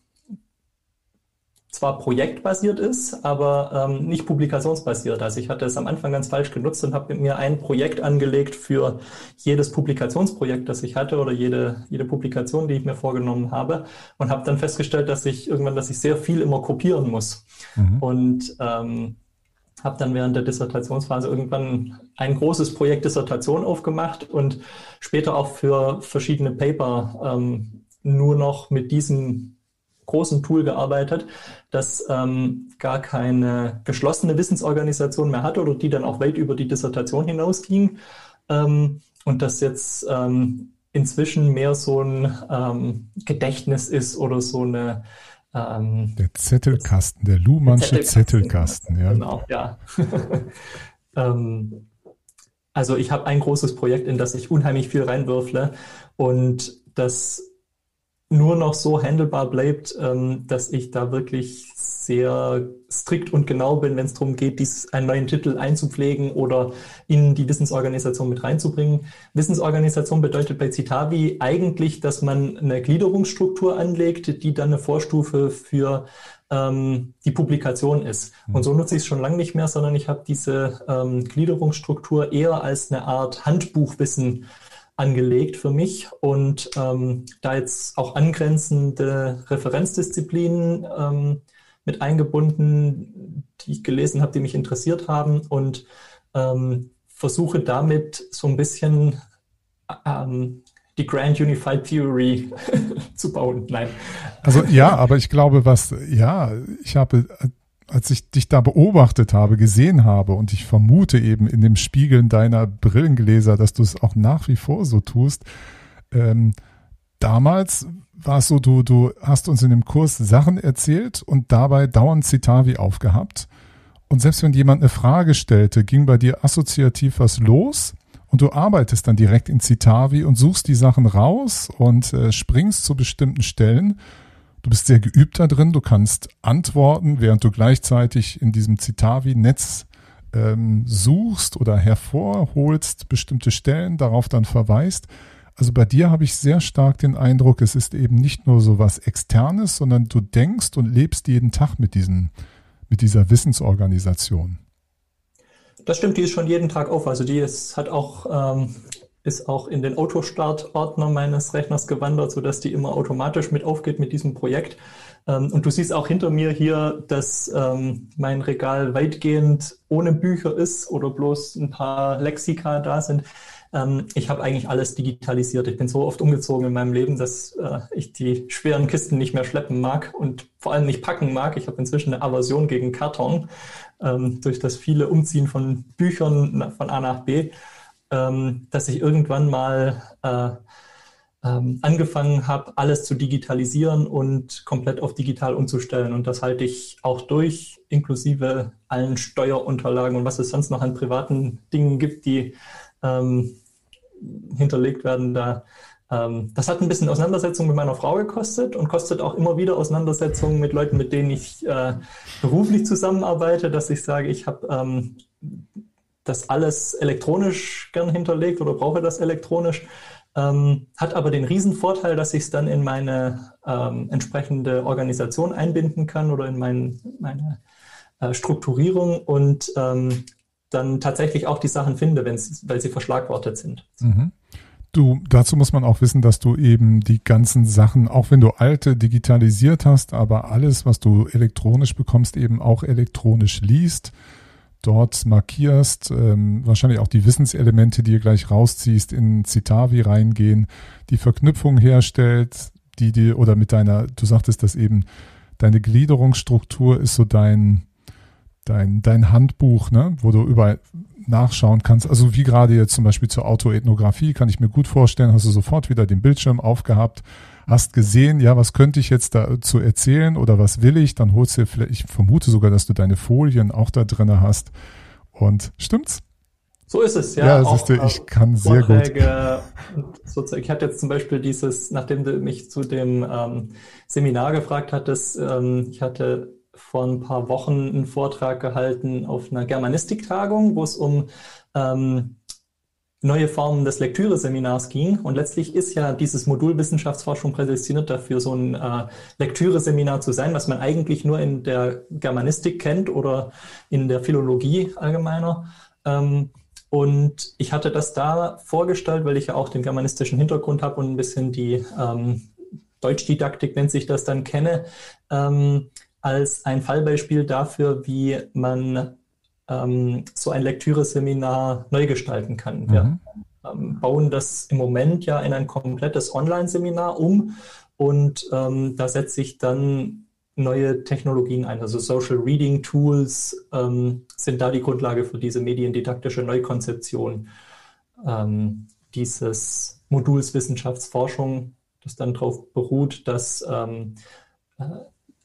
zwar projektbasiert ist, aber ähm, nicht publikationsbasiert. Also ich hatte es am Anfang ganz falsch genutzt und habe mir ein Projekt angelegt für jedes Publikationsprojekt, das ich hatte oder jede, jede Publikation, die ich mir vorgenommen habe und habe dann festgestellt, dass ich irgendwann, dass ich sehr viel immer kopieren muss. Mhm. Und ähm, habe dann während der Dissertationsphase irgendwann ein großes Projekt Dissertation aufgemacht und später auch für verschiedene Paper ähm, nur noch mit diesem großen Tool gearbeitet, das ähm, gar keine geschlossene Wissensorganisation mehr hatte oder die dann auch weit über die Dissertation hinausging ähm, und das jetzt ähm, inzwischen mehr so ein ähm, Gedächtnis ist oder so eine ähm, der Zettelkasten, der Luhmannsche Zettelkasten, Zettelkasten, ja. Genau, ja. [laughs] ähm, also ich habe ein großes Projekt, in das ich unheimlich viel reinwürfle und das nur noch so handelbar bleibt, ähm, dass ich da wirklich sehr strikt und genau bin, wenn es darum geht, dies, einen neuen Titel einzupflegen oder in die Wissensorganisation mit reinzubringen. Wissensorganisation bedeutet bei Citavi eigentlich, dass man eine Gliederungsstruktur anlegt, die dann eine Vorstufe für ähm, die Publikation ist. Mhm. Und so nutze ich es schon lange nicht mehr, sondern ich habe diese ähm, Gliederungsstruktur eher als eine Art Handbuchwissen angelegt für mich und ähm, da jetzt auch angrenzende Referenzdisziplinen ähm, mit eingebunden, die ich gelesen habe, die mich interessiert haben und ähm, versuche damit so ein bisschen ähm, die Grand Unified Theory [laughs] zu bauen. Nein. Also ja, aber ich glaube, was, ja, ich habe, als ich dich da beobachtet habe, gesehen habe und ich vermute eben in dem Spiegeln deiner Brillengläser, dass du es auch nach wie vor so tust, ähm, damals war es so, du, du hast uns in dem Kurs Sachen erzählt und dabei dauernd Citavi aufgehabt. Und selbst wenn jemand eine Frage stellte, ging bei dir assoziativ was los und du arbeitest dann direkt in Citavi und suchst die Sachen raus und äh, springst zu bestimmten Stellen. Du bist sehr geübt da drin, du kannst antworten, während du gleichzeitig in diesem Citavi-Netz ähm, suchst oder hervorholst bestimmte Stellen, darauf dann verweist. Also bei dir habe ich sehr stark den Eindruck, es ist eben nicht nur so was Externes, sondern du denkst und lebst jeden Tag mit, diesen, mit dieser Wissensorganisation. Das stimmt, die ist schon jeden Tag auf. Also die ist, hat auch ähm, ist auch in den Autostart-Ordner meines Rechners gewandert, sodass die immer automatisch mit aufgeht mit diesem Projekt. Ähm, und du siehst auch hinter mir hier, dass ähm, mein Regal weitgehend ohne Bücher ist oder bloß ein paar Lexika da sind. Ähm, ich habe eigentlich alles digitalisiert. Ich bin so oft umgezogen in meinem Leben, dass äh, ich die schweren Kisten nicht mehr schleppen mag und vor allem nicht packen mag. Ich habe inzwischen eine Aversion gegen Karton durch das viele Umziehen von Büchern von A nach B, dass ich irgendwann mal äh, ähm, angefangen habe, alles zu digitalisieren und komplett auf digital umzustellen. Und das halte ich auch durch, inklusive allen Steuerunterlagen und was es sonst noch an privaten Dingen gibt, die ähm, hinterlegt werden. Da, ähm, das hat ein bisschen Auseinandersetzung mit meiner Frau gekostet und kostet auch immer wieder Auseinandersetzungen mit Leuten, mit denen ich äh, beruflich zusammenarbeite, dass ich sage, ich habe ähm, das alles elektronisch gern hinterlegt oder brauche das elektronisch. Ähm, hat aber den Riesenvorteil, dass ich es dann in meine ähm, entsprechende Organisation einbinden kann oder in mein, meine äh, Strukturierung und ähm, dann tatsächlich auch die Sachen finde, weil sie verschlagwortet sind. Mhm. Du, dazu muss man auch wissen, dass du eben die ganzen Sachen, auch wenn du alte digitalisiert hast, aber alles, was du elektronisch bekommst, eben auch elektronisch liest dort markierst, ähm, wahrscheinlich auch die Wissenselemente, die ihr gleich rausziehst, in Citavi reingehen, die Verknüpfung herstellt, die dir, oder mit deiner, du sagtest das eben, deine Gliederungsstruktur ist so dein, dein, dein Handbuch, ne, wo du überall nachschauen kannst. Also wie gerade jetzt zum Beispiel zur Autoethnographie, kann ich mir gut vorstellen, hast du sofort wieder den Bildschirm aufgehabt, hast gesehen, ja, was könnte ich jetzt dazu erzählen oder was will ich, dann holst du vielleicht, ich vermute sogar, dass du deine Folien auch da drinne hast. Und stimmt's? So ist es, ja. Ja, auch, siehst du, ich kann sehr gut. ich hatte jetzt zum Beispiel dieses, nachdem du mich zu dem ähm, Seminar gefragt hattest, ähm, ich hatte vor ein paar Wochen einen Vortrag gehalten auf einer Germanistiktagung, wo es um ähm, neue Formen des Lektüreseminars ging. Und letztlich ist ja dieses Modul Wissenschaftsforschung prädestiniert dafür, so ein äh, Lektüreseminar zu sein, was man eigentlich nur in der Germanistik kennt oder in der Philologie allgemeiner. Ähm, und ich hatte das da vorgestellt, weil ich ja auch den germanistischen Hintergrund habe und ein bisschen die ähm, Deutschdidaktik nennt sich das dann kenne, ähm, als ein Fallbeispiel dafür, wie man ähm, so ein Lektüreseminar neu gestalten kann. Mhm. Wir ähm, bauen das im Moment ja in ein komplettes Online-Seminar um und ähm, da setze ich dann neue Technologien ein. Also Social Reading Tools ähm, sind da die Grundlage für diese mediendidaktische Neukonzeption ähm, dieses Moduls Wissenschaftsforschung, das dann darauf beruht, dass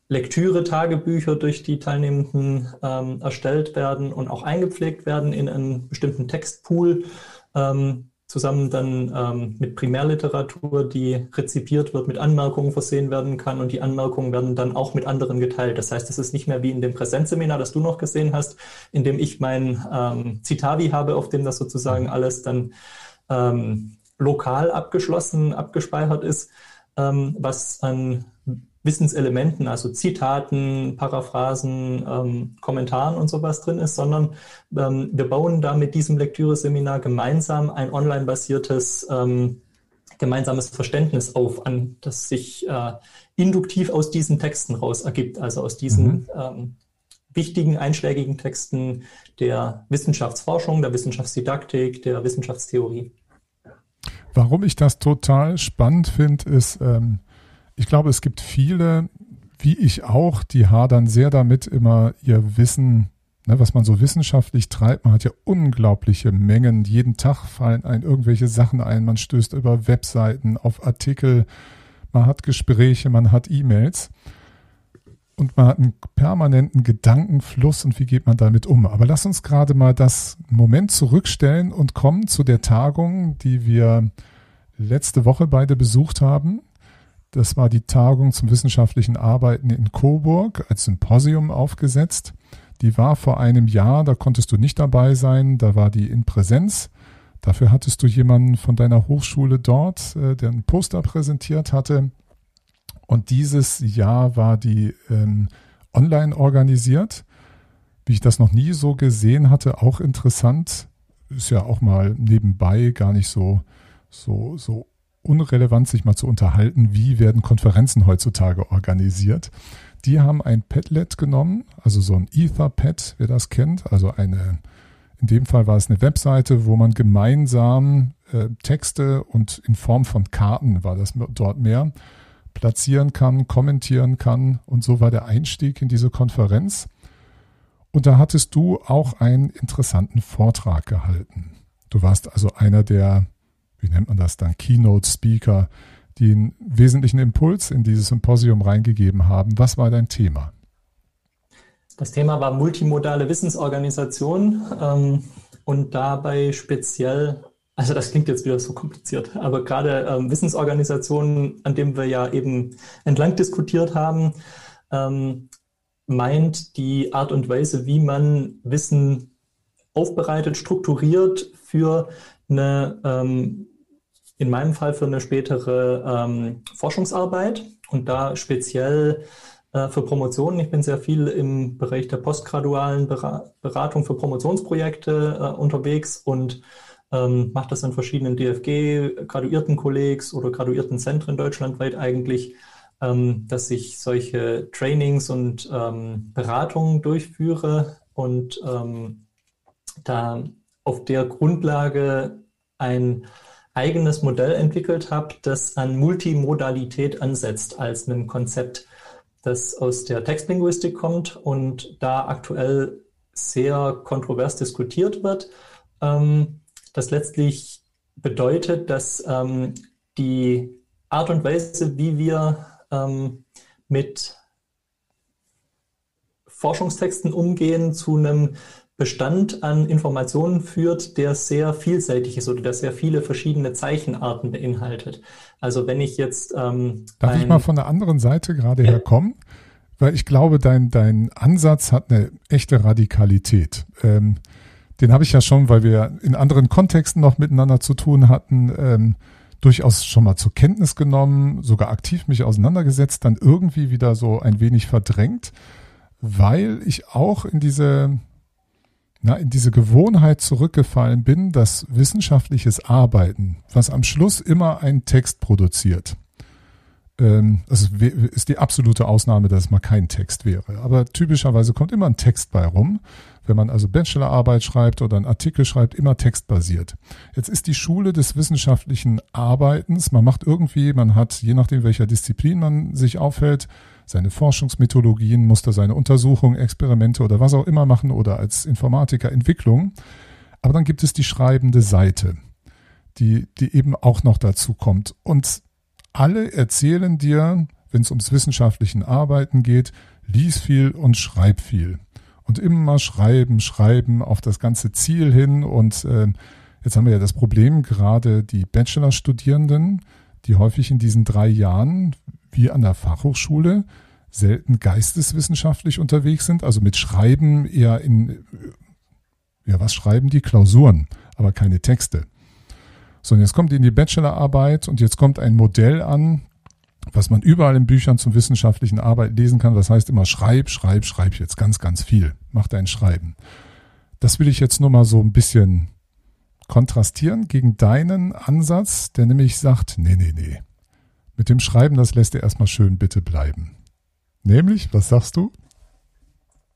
äh, Lektüre-Tagebücher durch die Teilnehmenden ähm, erstellt werden und auch eingepflegt werden in einen bestimmten Textpool, ähm, zusammen dann ähm, mit Primärliteratur, die rezipiert wird, mit Anmerkungen versehen werden kann und die Anmerkungen werden dann auch mit anderen geteilt. Das heißt, es ist nicht mehr wie in dem Präsenzseminar, das du noch gesehen hast, in dem ich mein ähm, Citavi habe, auf dem das sozusagen alles dann ähm, lokal abgeschlossen, abgespeichert ist, ähm, was an Wissenselementen, also Zitaten, Paraphrasen, ähm, Kommentaren und sowas drin ist, sondern ähm, wir bauen da mit diesem Lektüreseminar gemeinsam ein online-basiertes ähm, gemeinsames Verständnis auf, an das sich äh, induktiv aus diesen Texten raus ergibt, also aus diesen mhm. ähm, wichtigen einschlägigen Texten der Wissenschaftsforschung, der Wissenschaftsdidaktik, der Wissenschaftstheorie. Warum ich das total spannend finde, ist, ähm, ich glaube, es gibt viele, wie ich auch, die hadern sehr damit, immer ihr Wissen, ne, was man so wissenschaftlich treibt. Man hat ja unglaubliche Mengen. Jeden Tag fallen ein irgendwelche Sachen ein. Man stößt über Webseiten, auf Artikel, man hat Gespräche, man hat E-Mails. Und man hat einen permanenten Gedankenfluss und wie geht man damit um? Aber lass uns gerade mal das Moment zurückstellen und kommen zu der Tagung, die wir letzte Woche beide besucht haben. Das war die Tagung zum wissenschaftlichen Arbeiten in Coburg als Symposium aufgesetzt. Die war vor einem Jahr, da konntest du nicht dabei sein, da war die in Präsenz. Dafür hattest du jemanden von deiner Hochschule dort, äh, der ein Poster präsentiert hatte. Und dieses Jahr war die ähm, online organisiert. Wie ich das noch nie so gesehen hatte, auch interessant. ist ja auch mal nebenbei gar nicht so, so, so unrelevant, sich mal zu unterhalten, wie werden Konferenzen heutzutage organisiert. Die haben ein Padlet genommen, also so ein Etherpad, wer das kennt, also eine, in dem Fall war es eine Webseite, wo man gemeinsam äh, Texte und in Form von Karten war das dort mehr, platzieren kann, kommentieren kann. Und so war der Einstieg in diese Konferenz. Und da hattest du auch einen interessanten Vortrag gehalten. Du warst also einer der, wie nennt man das dann, Keynote-Speaker, die einen wesentlichen Impuls in dieses Symposium reingegeben haben. Was war dein Thema? Das Thema war multimodale Wissensorganisation ähm, und dabei speziell, also das klingt jetzt wieder so kompliziert, aber gerade ähm, Wissensorganisationen, an dem wir ja eben entlang diskutiert haben, ähm, meint die Art und Weise, wie man Wissen aufbereitet, strukturiert für eine, ähm, in meinem Fall für eine spätere ähm, Forschungsarbeit und da speziell äh, für Promotionen. Ich bin sehr viel im Bereich der postgradualen Beratung für Promotionsprojekte äh, unterwegs und ähm, mache das an verschiedenen DFG, Graduiertenkollegs oder Graduiertenzentren deutschlandweit eigentlich ähm, dass ich solche Trainings und ähm, Beratungen durchführe und ähm, da auf der Grundlage ein eigenes Modell entwickelt habe, das an Multimodalität ansetzt als einem Konzept, das aus der Textlinguistik kommt und da aktuell sehr kontrovers diskutiert wird. Ähm, das letztlich bedeutet, dass ähm, die Art und Weise, wie wir ähm, mit Forschungstexten umgehen, zu einem Bestand an Informationen führt, der sehr vielseitig ist oder der sehr viele verschiedene Zeichenarten beinhaltet. Also wenn ich jetzt ähm, Darf ich mal von der anderen Seite gerade ja. herkommen? Weil ich glaube, dein, dein Ansatz hat eine echte Radikalität. Ähm, den habe ich ja schon, weil wir in anderen Kontexten noch miteinander zu tun hatten, ähm, durchaus schon mal zur Kenntnis genommen, sogar aktiv mich auseinandergesetzt, dann irgendwie wieder so ein wenig verdrängt, weil ich auch in diese, na, in diese Gewohnheit zurückgefallen bin, dass wissenschaftliches Arbeiten, was am Schluss immer einen Text produziert, ähm, das ist die absolute Ausnahme, dass es mal kein Text wäre. Aber typischerweise kommt immer ein Text bei rum. Wenn man also Bachelorarbeit schreibt oder einen Artikel schreibt, immer textbasiert. Jetzt ist die Schule des wissenschaftlichen Arbeitens. Man macht irgendwie, man hat, je nachdem welcher Disziplin man sich aufhält, seine Forschungsmethodologien, muss da seine Untersuchungen, Experimente oder was auch immer machen oder als Informatiker Entwicklung. Aber dann gibt es die schreibende Seite, die, die eben auch noch dazu kommt. Und alle erzählen dir, wenn es ums wissenschaftlichen Arbeiten geht, lies viel und schreib viel. Und immer schreiben, schreiben auf das ganze Ziel hin. Und äh, jetzt haben wir ja das Problem, gerade die Bachelorstudierenden, die häufig in diesen drei Jahren, wie an der Fachhochschule, selten geisteswissenschaftlich unterwegs sind, also mit Schreiben eher in, ja, was schreiben die? Klausuren, aber keine Texte. So, und jetzt kommt in die Bachelorarbeit und jetzt kommt ein Modell an, was man überall in Büchern zum wissenschaftlichen Arbeit lesen kann. Was heißt immer schreib, schreib, schreib jetzt ganz, ganz viel. Mach dein Schreiben. Das will ich jetzt nur mal so ein bisschen kontrastieren gegen deinen Ansatz, der nämlich sagt, nee, nee, nee. Mit dem Schreiben, das lässt dir erstmal schön bitte bleiben. Nämlich, was sagst du?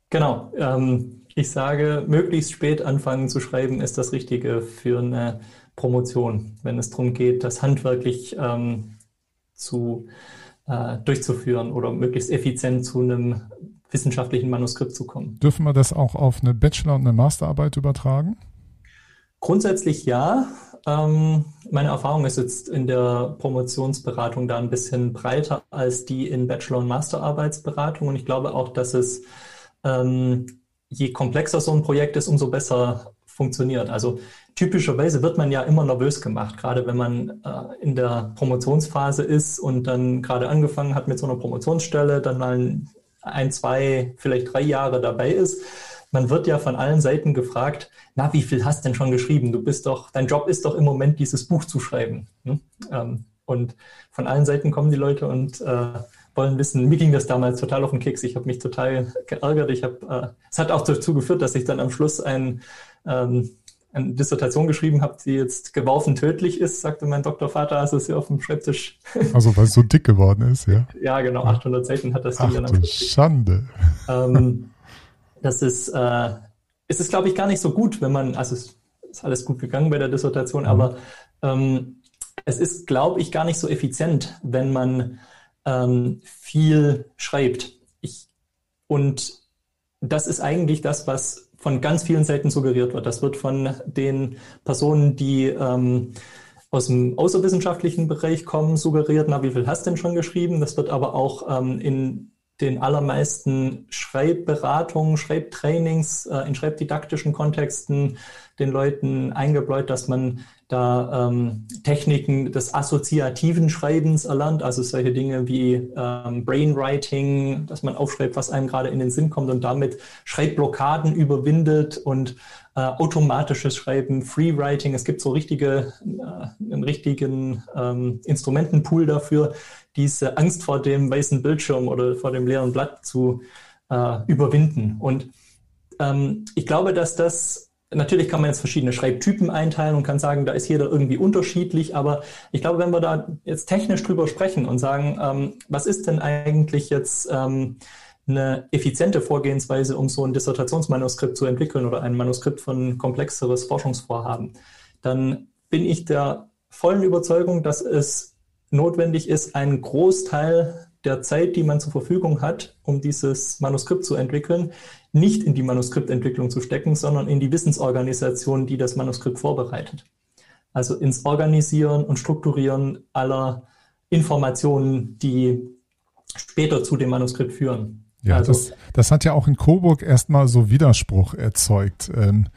Genau. Ähm, ich sage, möglichst spät anfangen zu schreiben ist das Richtige für eine Promotion, wenn es darum geht, das handwerklich ähm, zu, äh, durchzuführen oder möglichst effizient zu einem wissenschaftlichen Manuskript zu kommen. Dürfen wir das auch auf eine Bachelor- und eine Masterarbeit übertragen? Grundsätzlich ja. Ähm, meine Erfahrung ist jetzt in der Promotionsberatung da ein bisschen breiter als die in Bachelor- und Masterarbeitsberatung. Und ich glaube auch, dass es ähm, je komplexer so ein Projekt ist, umso besser funktioniert. Also typischerweise wird man ja immer nervös gemacht, gerade wenn man äh, in der Promotionsphase ist und dann gerade angefangen hat mit so einer Promotionsstelle, dann mal ein, zwei, vielleicht drei Jahre dabei ist. Man wird ja von allen Seiten gefragt, na, wie viel hast denn schon geschrieben? Du bist doch, dein Job ist doch im Moment dieses Buch zu schreiben. Hm? Ähm, und von allen Seiten kommen die Leute und äh, wollen wissen, mir ging das damals total auf den Keks. Ich habe mich total geärgert. Ich habe, äh, es hat auch dazu geführt, dass ich dann am Schluss ein ähm, eine Dissertation geschrieben habe, die jetzt geworfen tödlich ist, sagte mein Doktorvater, als es hier auf dem Schreibtisch. [laughs] Also weil es so dick geworden ist, ja? ja, genau, 800 Seiten hat das Ding Ach, dann. Schande. Ähm, [laughs] das ist, äh, es ist, glaube ich, gar nicht so gut, wenn man, also es ist alles gut gegangen bei der Dissertation, mhm. aber ähm, es ist, glaube ich, gar nicht so effizient, wenn man ähm, viel schreibt. Ich, und das ist eigentlich das, was von ganz vielen Seiten suggeriert wird. Das wird von den Personen, die ähm, aus dem außerwissenschaftlichen Bereich kommen, suggeriert, na, wie viel hast du denn schon geschrieben? Das wird aber auch ähm, in den allermeisten Schreibberatungen, Schreibtrainings, äh, in schreibdidaktischen Kontexten den Leuten eingebläut, dass man da ähm, Techniken des assoziativen Schreibens erlernt, also solche Dinge wie ähm, Brainwriting, dass man aufschreibt, was einem gerade in den Sinn kommt und damit Schreibblockaden überwindet und äh, automatisches Schreiben, Freewriting. Es gibt so richtige, äh, einen richtigen ähm, Instrumentenpool dafür, diese Angst vor dem weißen Bildschirm oder vor dem leeren Blatt zu äh, überwinden. Und ähm, ich glaube, dass das Natürlich kann man jetzt verschiedene Schreibtypen einteilen und kann sagen, da ist jeder irgendwie unterschiedlich, aber ich glaube, wenn wir da jetzt technisch drüber sprechen und sagen, ähm, was ist denn eigentlich jetzt ähm, eine effiziente Vorgehensweise, um so ein Dissertationsmanuskript zu entwickeln oder ein Manuskript von komplexeres Forschungsvorhaben, dann bin ich der vollen Überzeugung, dass es notwendig ist, einen Großteil der Zeit, die man zur Verfügung hat, um dieses Manuskript zu entwickeln, nicht in die Manuskriptentwicklung zu stecken, sondern in die Wissensorganisation, die das Manuskript vorbereitet. Also ins Organisieren und Strukturieren aller Informationen, die später zu dem Manuskript führen. Ja, also, das, das hat ja auch in Coburg erstmal so Widerspruch erzeugt. Ähm,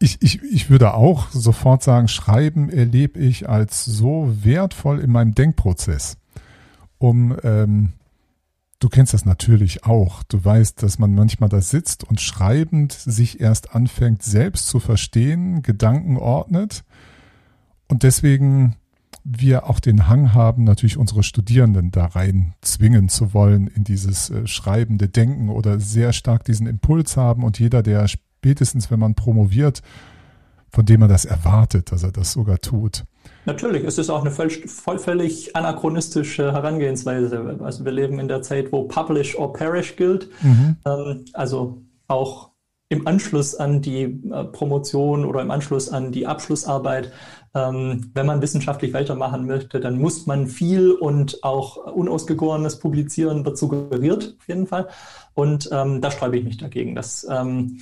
ich, ich, ich würde auch sofort sagen, Schreiben erlebe ich als so wertvoll in meinem Denkprozess um, ähm, du kennst das natürlich auch. Du weißt, dass man manchmal da sitzt und schreibend sich erst anfängt, selbst zu verstehen, Gedanken ordnet. Und deswegen wir auch den Hang haben, natürlich unsere Studierenden da rein zwingen zu wollen in dieses äh, schreibende Denken oder sehr stark diesen Impuls haben. Und jeder, der spätestens, wenn man promoviert, von dem man das erwartet, dass er das sogar tut. Natürlich, es ist auch eine völlig, völlig anachronistische Herangehensweise. Also wir leben in der Zeit, wo Publish or Perish gilt. Mhm. Ähm, also auch im Anschluss an die äh, Promotion oder im Anschluss an die Abschlussarbeit, ähm, wenn man wissenschaftlich weitermachen möchte, dann muss man viel und auch unausgegorenes publizieren, wird suggeriert auf jeden Fall. Und ähm, da sträube ich mich dagegen. Das, ähm,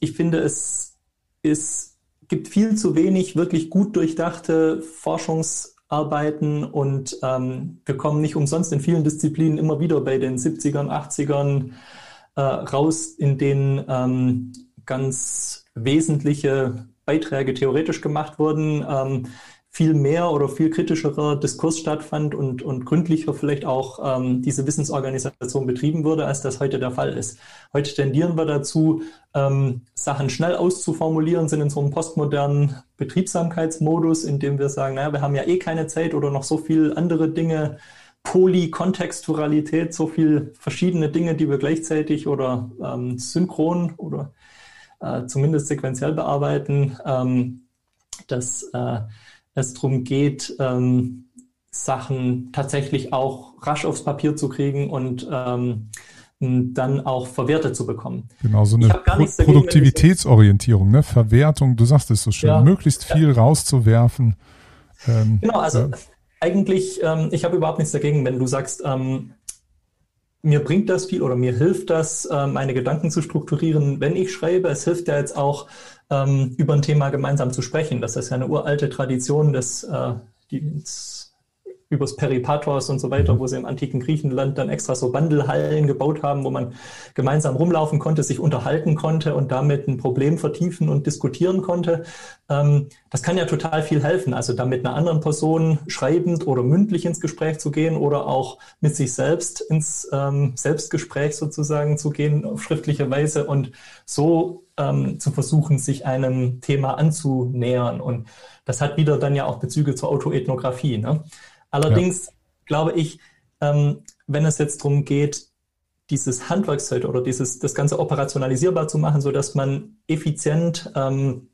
ich finde, es ist gibt viel zu wenig wirklich gut durchdachte Forschungsarbeiten und ähm, wir kommen nicht umsonst in vielen Disziplinen immer wieder bei den 70ern, 80ern äh, raus, in denen ähm, ganz wesentliche Beiträge theoretisch gemacht wurden. Ähm, viel mehr oder viel kritischerer Diskurs stattfand und, und gründlicher vielleicht auch ähm, diese Wissensorganisation betrieben wurde, als das heute der Fall ist. Heute tendieren wir dazu, ähm, Sachen schnell auszuformulieren, sind in so einem postmodernen Betriebsamkeitsmodus, in dem wir sagen, naja, wir haben ja eh keine Zeit oder noch so viel andere Dinge, Polykontextualität, so viel verschiedene Dinge, die wir gleichzeitig oder ähm, synchron oder äh, zumindest sequenziell bearbeiten, ähm, dass äh, es darum geht, ähm, Sachen tatsächlich auch rasch aufs Papier zu kriegen und ähm, dann auch verwertet zu bekommen. Genau, so eine Pro Produktivitätsorientierung, ne? Verwertung, du sagst es so schön, ja, möglichst viel ja. rauszuwerfen. Ähm, genau, also ja. eigentlich, ähm, ich habe überhaupt nichts dagegen, wenn du sagst, ähm, mir bringt das viel oder mir hilft das, äh, meine Gedanken zu strukturieren, wenn ich schreibe. Es hilft ja jetzt auch, ähm, über ein Thema gemeinsam zu sprechen. Das ist ja eine uralte Tradition des, äh, die, übers Peripatos und so weiter, wo sie im antiken Griechenland dann extra so Wandelhallen gebaut haben, wo man gemeinsam rumlaufen konnte, sich unterhalten konnte und damit ein Problem vertiefen und diskutieren konnte. Ähm, das kann ja total viel helfen. Also da mit einer anderen Person schreibend oder mündlich ins Gespräch zu gehen oder auch mit sich selbst ins ähm, Selbstgespräch sozusagen zu gehen auf schriftliche Weise und so ähm, zu versuchen, sich einem Thema anzunähern. Und das hat wieder dann ja auch Bezüge zur Autoethnographie. Ne? Allerdings ja. glaube ich, ähm, wenn es jetzt darum geht, dieses Handwerkszeug oder dieses, das Ganze operationalisierbar zu machen, so dass man effizient ähm,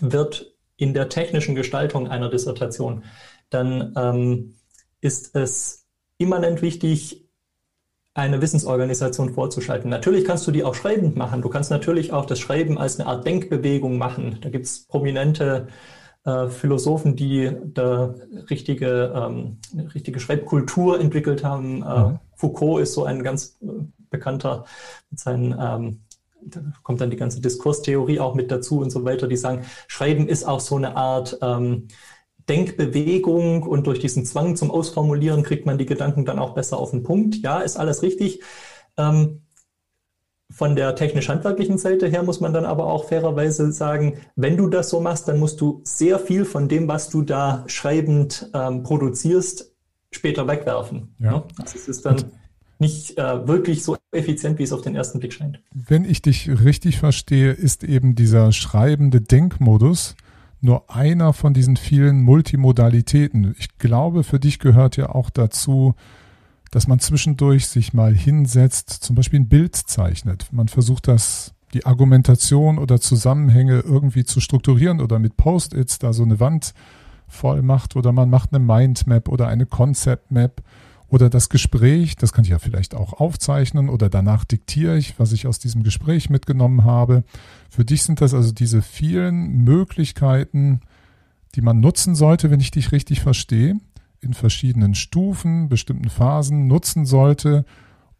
wird in der technischen Gestaltung einer Dissertation, dann ähm, ist es immanent wichtig, eine Wissensorganisation vorzuschalten. Natürlich kannst du die auch schreibend machen. Du kannst natürlich auch das Schreiben als eine Art Denkbewegung machen. Da gibt es prominente äh, Philosophen, die da richtige, ähm, richtige Schreibkultur entwickelt haben. Äh, mhm. Foucault ist so ein ganz äh, bekannter mit seinen ähm, da kommt dann die ganze Diskurstheorie auch mit dazu und so weiter, die sagen, Schreiben ist auch so eine Art ähm, Denkbewegung und durch diesen Zwang zum Ausformulieren kriegt man die Gedanken dann auch besser auf den Punkt. Ja, ist alles richtig. Ähm, von der technisch-handwerklichen Seite her muss man dann aber auch fairerweise sagen, wenn du das so machst, dann musst du sehr viel von dem, was du da schreibend ähm, produzierst, später wegwerfen. Ja. Ne? Also es ist dann und nicht äh, wirklich so effizient, wie es auf den ersten Blick scheint. Wenn ich dich richtig verstehe, ist eben dieser schreibende Denkmodus nur einer von diesen vielen Multimodalitäten. Ich glaube, für dich gehört ja auch dazu, dass man zwischendurch sich mal hinsetzt, zum Beispiel ein Bild zeichnet. Man versucht das, die Argumentation oder Zusammenhänge irgendwie zu strukturieren oder mit Post-its da so eine Wand voll macht oder man macht eine Mindmap oder eine Concept Map oder das Gespräch, das kann ich ja vielleicht auch aufzeichnen oder danach diktiere ich, was ich aus diesem Gespräch mitgenommen habe. Für dich sind das also diese vielen Möglichkeiten, die man nutzen sollte, wenn ich dich richtig verstehe, in verschiedenen Stufen, bestimmten Phasen nutzen sollte,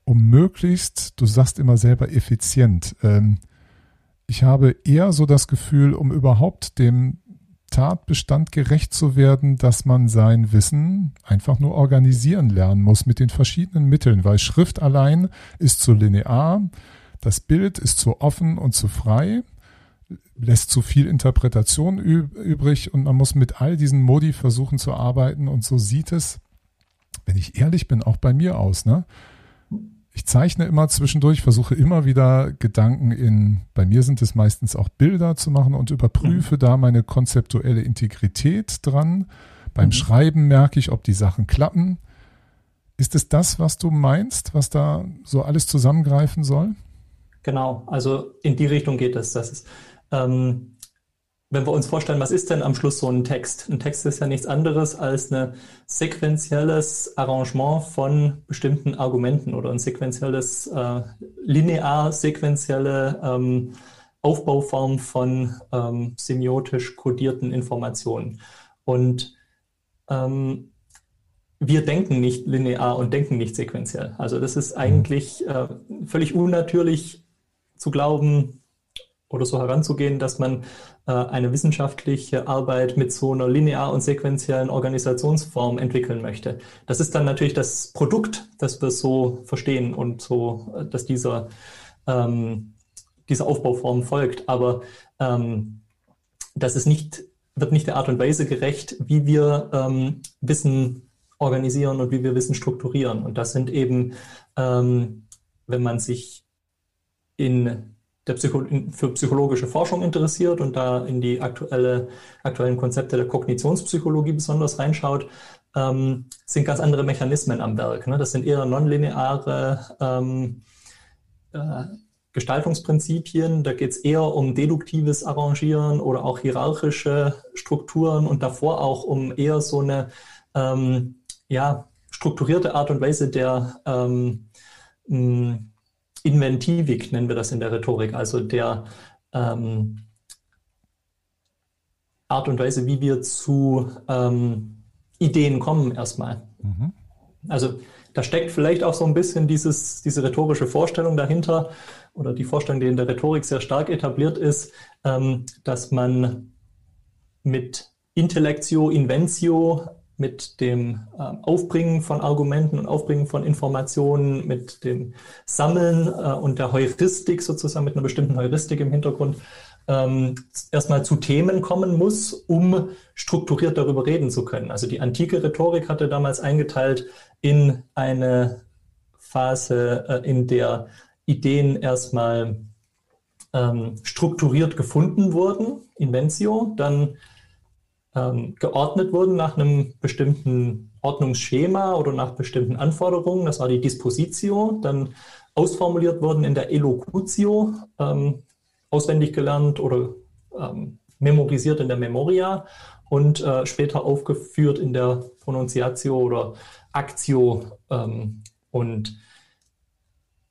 um möglichst, du sagst immer selber effizient. Ähm, ich habe eher so das Gefühl, um überhaupt dem Tatbestand gerecht zu werden, dass man sein Wissen einfach nur organisieren lernen muss mit den verschiedenen Mitteln, weil Schrift allein ist zu linear, das Bild ist zu offen und zu frei, lässt zu viel Interpretation übrig und man muss mit all diesen Modi versuchen zu arbeiten und so sieht es, wenn ich ehrlich bin, auch bei mir aus. Ne? ich zeichne immer zwischendurch, versuche immer wieder Gedanken in, bei mir sind es meistens auch Bilder zu machen und überprüfe mhm. da meine konzeptuelle Integrität dran. Beim mhm. Schreiben merke ich, ob die Sachen klappen. Ist es das, was du meinst, was da so alles zusammengreifen soll? Genau, also in die Richtung geht es. Das ist, ähm, wenn wir uns vorstellen, was ist denn am Schluss so ein Text? Ein Text ist ja nichts anderes als ein sequenzielles Arrangement von bestimmten Argumenten oder ein sequenzielles, äh, linear sequenzielle ähm, Aufbauform von ähm, semiotisch kodierten Informationen. Und ähm, wir denken nicht linear und denken nicht sequenziell. Also das ist eigentlich äh, völlig unnatürlich zu glauben, oder so heranzugehen, dass man äh, eine wissenschaftliche Arbeit mit so einer linear und sequenziellen Organisationsform entwickeln möchte. Das ist dann natürlich das Produkt, das wir so verstehen und so, äh, dass dieser, ähm, dieser Aufbauform folgt. Aber ähm, das ist nicht, wird nicht der Art und Weise gerecht, wie wir ähm, Wissen organisieren und wie wir Wissen strukturieren. Und das sind eben, ähm, wenn man sich in der Psycho für psychologische Forschung interessiert und da in die aktuelle, aktuellen Konzepte der Kognitionspsychologie besonders reinschaut, ähm, sind ganz andere Mechanismen am Werk. Ne? Das sind eher nonlineare ähm, äh, Gestaltungsprinzipien. Da geht es eher um deduktives Arrangieren oder auch hierarchische Strukturen und davor auch um eher so eine ähm, ja, strukturierte Art und Weise der ähm, Inventivik nennen wir das in der Rhetorik, also der ähm, Art und Weise, wie wir zu ähm, Ideen kommen erstmal. Mhm. Also da steckt vielleicht auch so ein bisschen dieses, diese rhetorische Vorstellung dahinter oder die Vorstellung, die in der Rhetorik sehr stark etabliert ist, ähm, dass man mit Intellectio, Inventio mit dem äh, Aufbringen von Argumenten und Aufbringen von Informationen, mit dem Sammeln äh, und der Heuristik sozusagen, mit einer bestimmten Heuristik im Hintergrund, ähm, erstmal zu Themen kommen muss, um strukturiert darüber reden zu können. Also die antike Rhetorik hatte damals eingeteilt in eine Phase, äh, in der Ideen erstmal ähm, strukturiert gefunden wurden, Inventio, dann ähm, geordnet wurden nach einem bestimmten Ordnungsschema oder nach bestimmten Anforderungen. Das war die Dispositio. Dann ausformuliert wurden in der Elocutio, ähm, auswendig gelernt oder ähm, memorisiert in der Memoria und äh, später aufgeführt in der Pronunciatio oder Actio. Ähm, und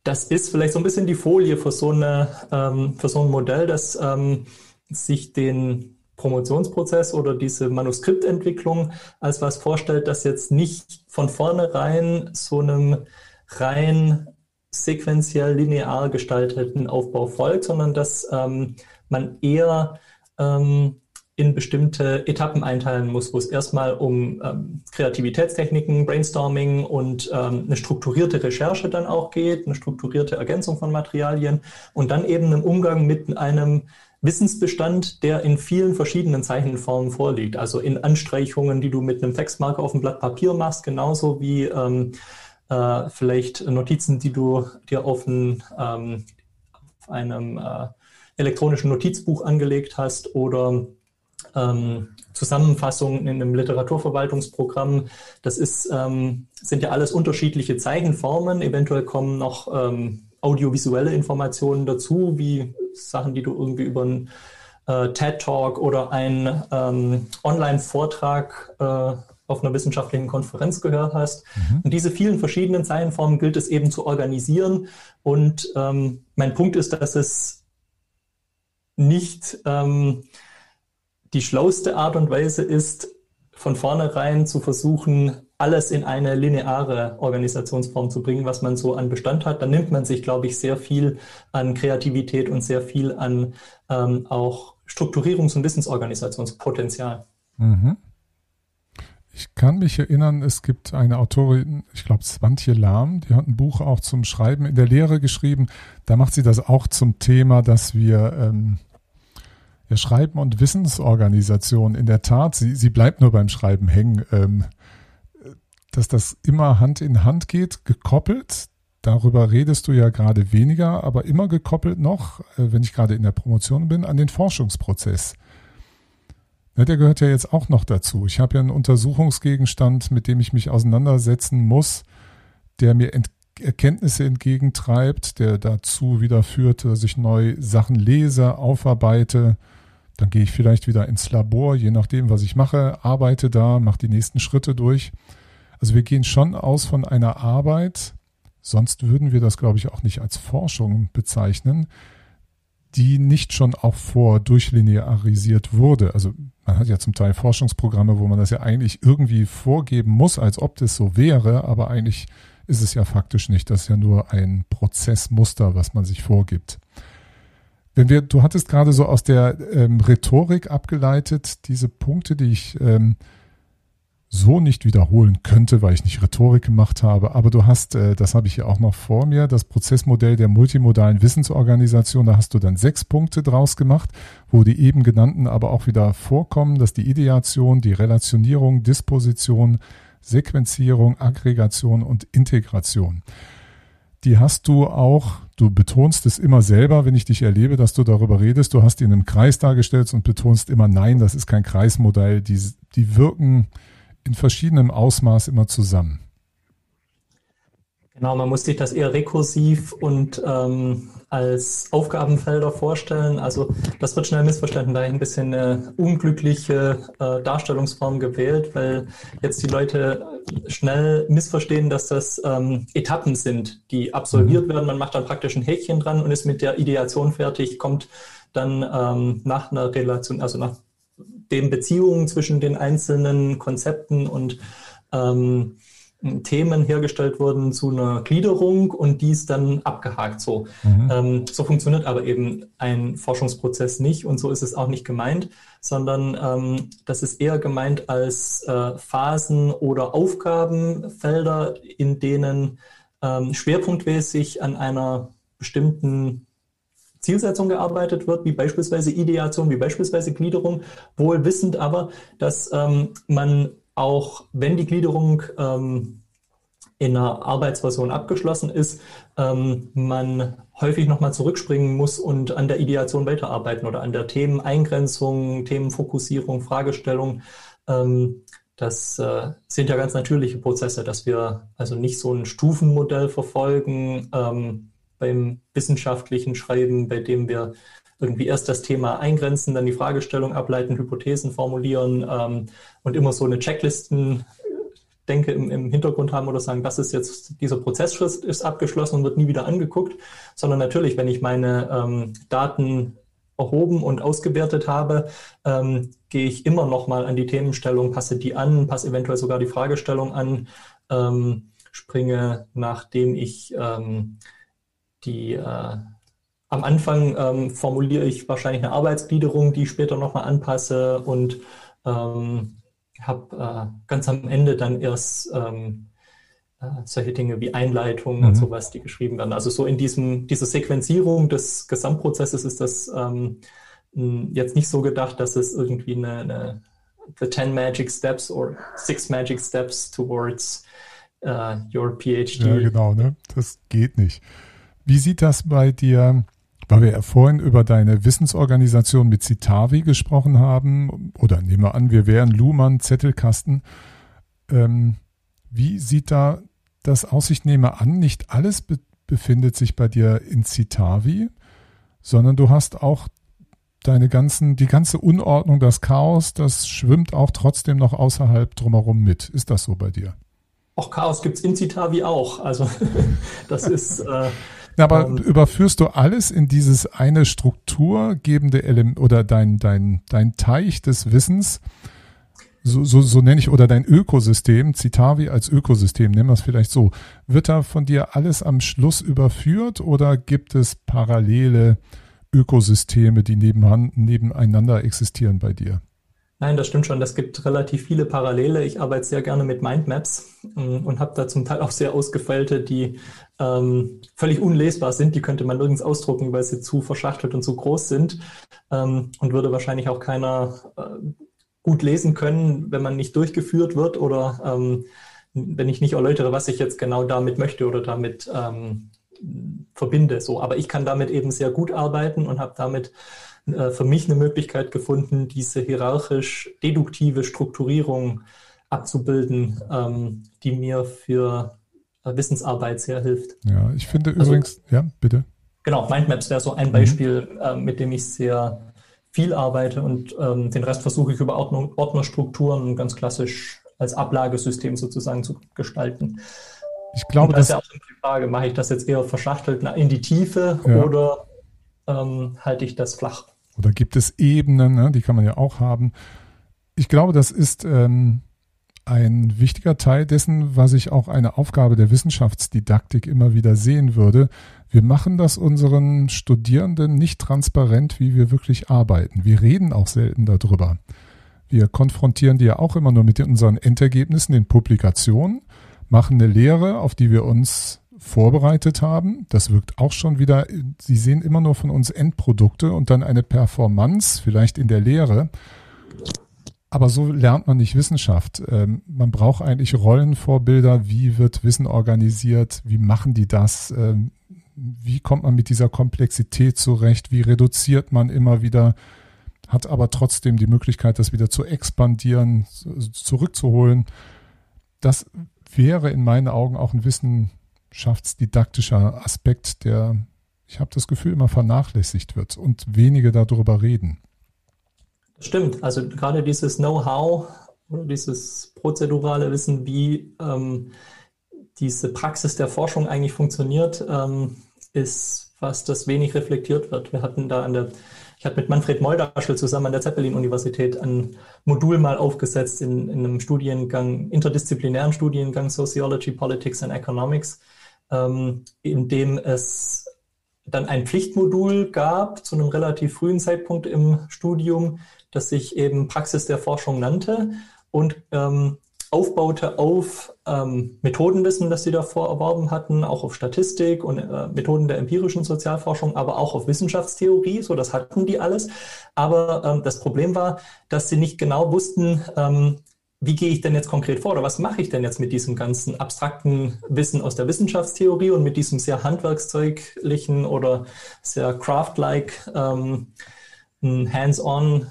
das ist vielleicht so ein bisschen die Folie für so, eine, ähm, für so ein Modell, das ähm, sich den Promotionsprozess oder diese Manuskriptentwicklung als was vorstellt, das jetzt nicht von vornherein so einem rein sequenziell linear gestalteten Aufbau folgt, sondern dass ähm, man eher ähm, in bestimmte Etappen einteilen muss, wo es erstmal um ähm, Kreativitätstechniken, Brainstorming und ähm, eine strukturierte Recherche dann auch geht, eine strukturierte Ergänzung von Materialien und dann eben einen Umgang mit einem Wissensbestand, der in vielen verschiedenen Zeichenformen vorliegt. Also in Anstreichungen, die du mit einem Textmarker auf dem Blatt Papier machst, genauso wie ähm, äh, vielleicht Notizen, die du dir auf, ein, ähm, auf einem äh, elektronischen Notizbuch angelegt hast oder ähm, Zusammenfassungen in einem Literaturverwaltungsprogramm. Das ist, ähm, sind ja alles unterschiedliche Zeichenformen. Eventuell kommen noch ähm, audiovisuelle Informationen dazu, wie Sachen, die du irgendwie über einen äh, TED Talk oder einen ähm, Online-Vortrag äh, auf einer wissenschaftlichen Konferenz gehört hast. Mhm. Und diese vielen verschiedenen Zeichenformen gilt es eben zu organisieren. Und ähm, mein Punkt ist, dass es nicht ähm, die schlauste Art und Weise ist, von vornherein zu versuchen, alles in eine lineare Organisationsform zu bringen, was man so an Bestand hat. Dann nimmt man sich, glaube ich, sehr viel an Kreativität und sehr viel an ähm, auch Strukturierungs- und Wissensorganisationspotenzial. Mhm. Ich kann mich erinnern, es gibt eine Autorin, ich glaube Swantje Lahm, die hat ein Buch auch zum Schreiben in der Lehre geschrieben. Da macht sie das auch zum Thema, dass wir ähm, ja, Schreiben und Wissensorganisation in der Tat, sie, sie bleibt nur beim Schreiben hängen, ähm, dass das immer Hand in Hand geht, gekoppelt. Darüber redest du ja gerade weniger, aber immer gekoppelt noch, äh, wenn ich gerade in der Promotion bin, an den Forschungsprozess. Der gehört ja jetzt auch noch dazu. Ich habe ja einen Untersuchungsgegenstand, mit dem ich mich auseinandersetzen muss, der mir ent Erkenntnisse entgegentreibt, der dazu wieder führt, dass ich neue Sachen lese, aufarbeite, dann gehe ich vielleicht wieder ins Labor, je nachdem, was ich mache, arbeite da, mache die nächsten Schritte durch. Also wir gehen schon aus von einer Arbeit, sonst würden wir das, glaube ich, auch nicht als Forschung bezeichnen, die nicht schon auch vor durchlinearisiert wurde. Also man hat ja zum Teil Forschungsprogramme, wo man das ja eigentlich irgendwie vorgeben muss, als ob das so wäre, aber eigentlich ist es ja faktisch nicht. Das ist ja nur ein Prozessmuster, was man sich vorgibt. Wenn wir, du hattest gerade so aus der ähm, Rhetorik abgeleitet, diese Punkte, die ich ähm, so nicht wiederholen könnte, weil ich nicht Rhetorik gemacht habe. Aber du hast, äh, das habe ich hier auch noch vor mir, das Prozessmodell der multimodalen Wissensorganisation. Da hast du dann sechs Punkte draus gemacht, wo die eben genannten aber auch wieder vorkommen, dass die Ideation, die Relationierung, Disposition, Sequenzierung, Aggregation und Integration die hast du auch, du betonst es immer selber, wenn ich dich erlebe, dass du darüber redest, du hast ihn im Kreis dargestellt und betonst immer, nein, das ist kein Kreismodell, die, die wirken in verschiedenem Ausmaß immer zusammen. Genau, man muss sich das eher rekursiv und ähm, als Aufgabenfelder vorstellen. Also das wird schnell missverstanden, da ein bisschen eine unglückliche äh, Darstellungsform gewählt, weil jetzt die Leute schnell missverstehen, dass das ähm, Etappen sind, die absolviert mhm. werden. Man macht dann praktisch ein Häkchen dran und ist mit der Ideation fertig, kommt dann ähm, nach einer Relation, also nach den Beziehungen zwischen den einzelnen Konzepten und ähm, Themen hergestellt wurden zu einer Gliederung und dies dann abgehakt. So, mhm. ähm, so funktioniert aber eben ein Forschungsprozess nicht und so ist es auch nicht gemeint, sondern ähm, das ist eher gemeint als äh, Phasen oder Aufgabenfelder, in denen ähm, schwerpunktmäßig an einer bestimmten Zielsetzung gearbeitet wird, wie beispielsweise Ideation, wie beispielsweise Gliederung, wohl wissend aber, dass ähm, man auch wenn die Gliederung ähm, in einer Arbeitsversion abgeschlossen ist, ähm, man häufig nochmal zurückspringen muss und an der Ideation weiterarbeiten oder an der Themeneingrenzung, Themenfokussierung, Fragestellung. Ähm, das äh, sind ja ganz natürliche Prozesse, dass wir also nicht so ein Stufenmodell verfolgen ähm, beim wissenschaftlichen Schreiben, bei dem wir irgendwie erst das Thema eingrenzen, dann die Fragestellung ableiten, Hypothesen formulieren ähm, und immer so eine Checklisten denke, im, im Hintergrund haben oder sagen, das ist jetzt, dieser Prozessschritt ist abgeschlossen und wird nie wieder angeguckt, sondern natürlich, wenn ich meine ähm, Daten erhoben und ausgewertet habe, ähm, gehe ich immer noch mal an die Themenstellung, passe die an, passe eventuell sogar die Fragestellung an, ähm, springe, nachdem ich ähm, die äh, am Anfang ähm, formuliere ich wahrscheinlich eine Arbeitsgliederung, die ich später nochmal anpasse und ähm, habe äh, ganz am Ende dann erst ähm, äh, solche Dinge wie Einleitungen mhm. und sowas, die geschrieben werden. Also so in diesem, dieser Sequenzierung des Gesamtprozesses ist das ähm, jetzt nicht so gedacht, dass es irgendwie eine, eine the 10 magic steps or six magic steps towards uh, your PhD. Ja, genau, ne? Das geht nicht. Wie sieht das bei dir weil wir ja vorhin über deine Wissensorganisation mit Citavi gesprochen haben, oder nehmen wir an, wir wären Luhmann, Zettelkasten. Ähm, wie sieht da das aus? Ich nehme an, nicht alles be befindet sich bei dir in Citavi, sondern du hast auch deine ganzen, die ganze Unordnung, das Chaos, das schwimmt auch trotzdem noch außerhalb drumherum mit. Ist das so bei dir? Auch Chaos gibt es in Citavi auch. Also [laughs] das ist äh, aber um, überführst du alles in dieses eine strukturgebende Element oder dein, dein, dein Teich des Wissens, so, so, so nenne ich, oder dein Ökosystem, Citavi als Ökosystem, nennen wir es vielleicht so, wird da von dir alles am Schluss überführt oder gibt es parallele Ökosysteme, die nebeneinander existieren bei dir? Nein, das stimmt schon. Es gibt relativ viele Parallele. Ich arbeite sehr gerne mit Mindmaps ähm, und habe da zum Teil auch sehr ausgefeilte, die ähm, völlig unlesbar sind. Die könnte man nirgends ausdrucken, weil sie zu verschachtelt und zu groß sind ähm, und würde wahrscheinlich auch keiner äh, gut lesen können, wenn man nicht durchgeführt wird oder ähm, wenn ich nicht erläutere, was ich jetzt genau damit möchte oder damit ähm, verbinde. So, aber ich kann damit eben sehr gut arbeiten und habe damit äh, für mich eine Möglichkeit gefunden, diese hierarchisch-deduktive Strukturierung abzubilden, ähm, die mir für äh, Wissensarbeit sehr hilft. Ja, ich finde also, übrigens, ja, bitte. Genau, Mindmaps wäre so ein mhm. Beispiel, mhm. äh, mit dem ich sehr viel arbeite und ähm, den Rest versuche ich über Ordnung, Ordnerstrukturen ganz klassisch als Ablagesystem sozusagen zu gestalten. Ich glaube, das ist ja auch die Frage, mache ich das jetzt eher verschachtelt in die Tiefe ja. oder ähm, halte ich das flach? Oder gibt es Ebenen, ne? die kann man ja auch haben. Ich glaube, das ist ähm, ein wichtiger Teil dessen, was ich auch eine Aufgabe der Wissenschaftsdidaktik immer wieder sehen würde. Wir machen das unseren Studierenden nicht transparent, wie wir wirklich arbeiten. Wir reden auch selten darüber. Wir konfrontieren die ja auch immer nur mit unseren Endergebnissen, den Publikationen, machen eine Lehre, auf die wir uns vorbereitet haben. Das wirkt auch schon wieder, Sie sehen immer nur von uns Endprodukte und dann eine Performance, vielleicht in der Lehre. Aber so lernt man nicht Wissenschaft. Ähm, man braucht eigentlich Rollenvorbilder. Wie wird Wissen organisiert? Wie machen die das? Ähm, wie kommt man mit dieser Komplexität zurecht? Wie reduziert man immer wieder? Hat aber trotzdem die Möglichkeit, das wieder zu expandieren, zurückzuholen. Das wäre in meinen Augen auch ein Wissen, wissenschaftsdidaktischer Aspekt, der, ich habe das Gefühl, immer vernachlässigt wird und wenige darüber reden. Stimmt, also gerade dieses Know-how oder dieses prozedurale Wissen, wie ähm, diese Praxis der Forschung eigentlich funktioniert, ähm, ist was, das wenig reflektiert wird. Wir hatten da an der, ich hatte mit Manfred Moldaschel zusammen an der Zeppelin-Universität ein Modul mal aufgesetzt in, in einem Studiengang, interdisziplinären Studiengang Sociology, Politics and Economics, ähm, in dem es dann ein Pflichtmodul gab zu einem relativ frühen Zeitpunkt im Studium, das sich eben Praxis der Forschung nannte und ähm, aufbaute auf ähm, Methodenwissen, das sie davor erworben hatten, auch auf Statistik und äh, Methoden der empirischen Sozialforschung, aber auch auf Wissenschaftstheorie, so das hatten die alles. Aber ähm, das Problem war, dass sie nicht genau wussten, ähm, wie gehe ich denn jetzt konkret vor oder was mache ich denn jetzt mit diesem ganzen abstrakten Wissen aus der Wissenschaftstheorie und mit diesem sehr handwerkszeuglichen oder sehr craft-like ähm, hands-on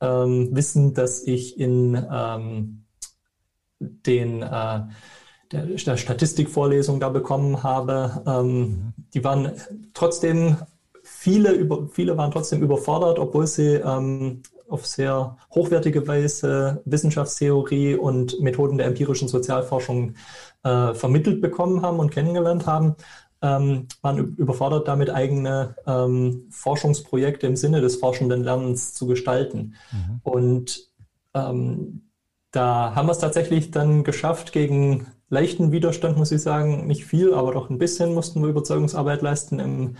ähm, Wissen, das ich in ähm, den äh, der, der Statistikvorlesung da bekommen habe. Ähm, die waren trotzdem viele, über, viele waren trotzdem überfordert, obwohl sie ähm, auf sehr hochwertige Weise Wissenschaftstheorie und Methoden der empirischen Sozialforschung äh, vermittelt bekommen haben und kennengelernt haben, ähm, waren überfordert damit, eigene ähm, Forschungsprojekte im Sinne des forschenden Lernens zu gestalten. Mhm. Und ähm, da haben wir es tatsächlich dann geschafft, gegen leichten Widerstand, muss ich sagen, nicht viel, aber doch ein bisschen mussten wir Überzeugungsarbeit leisten im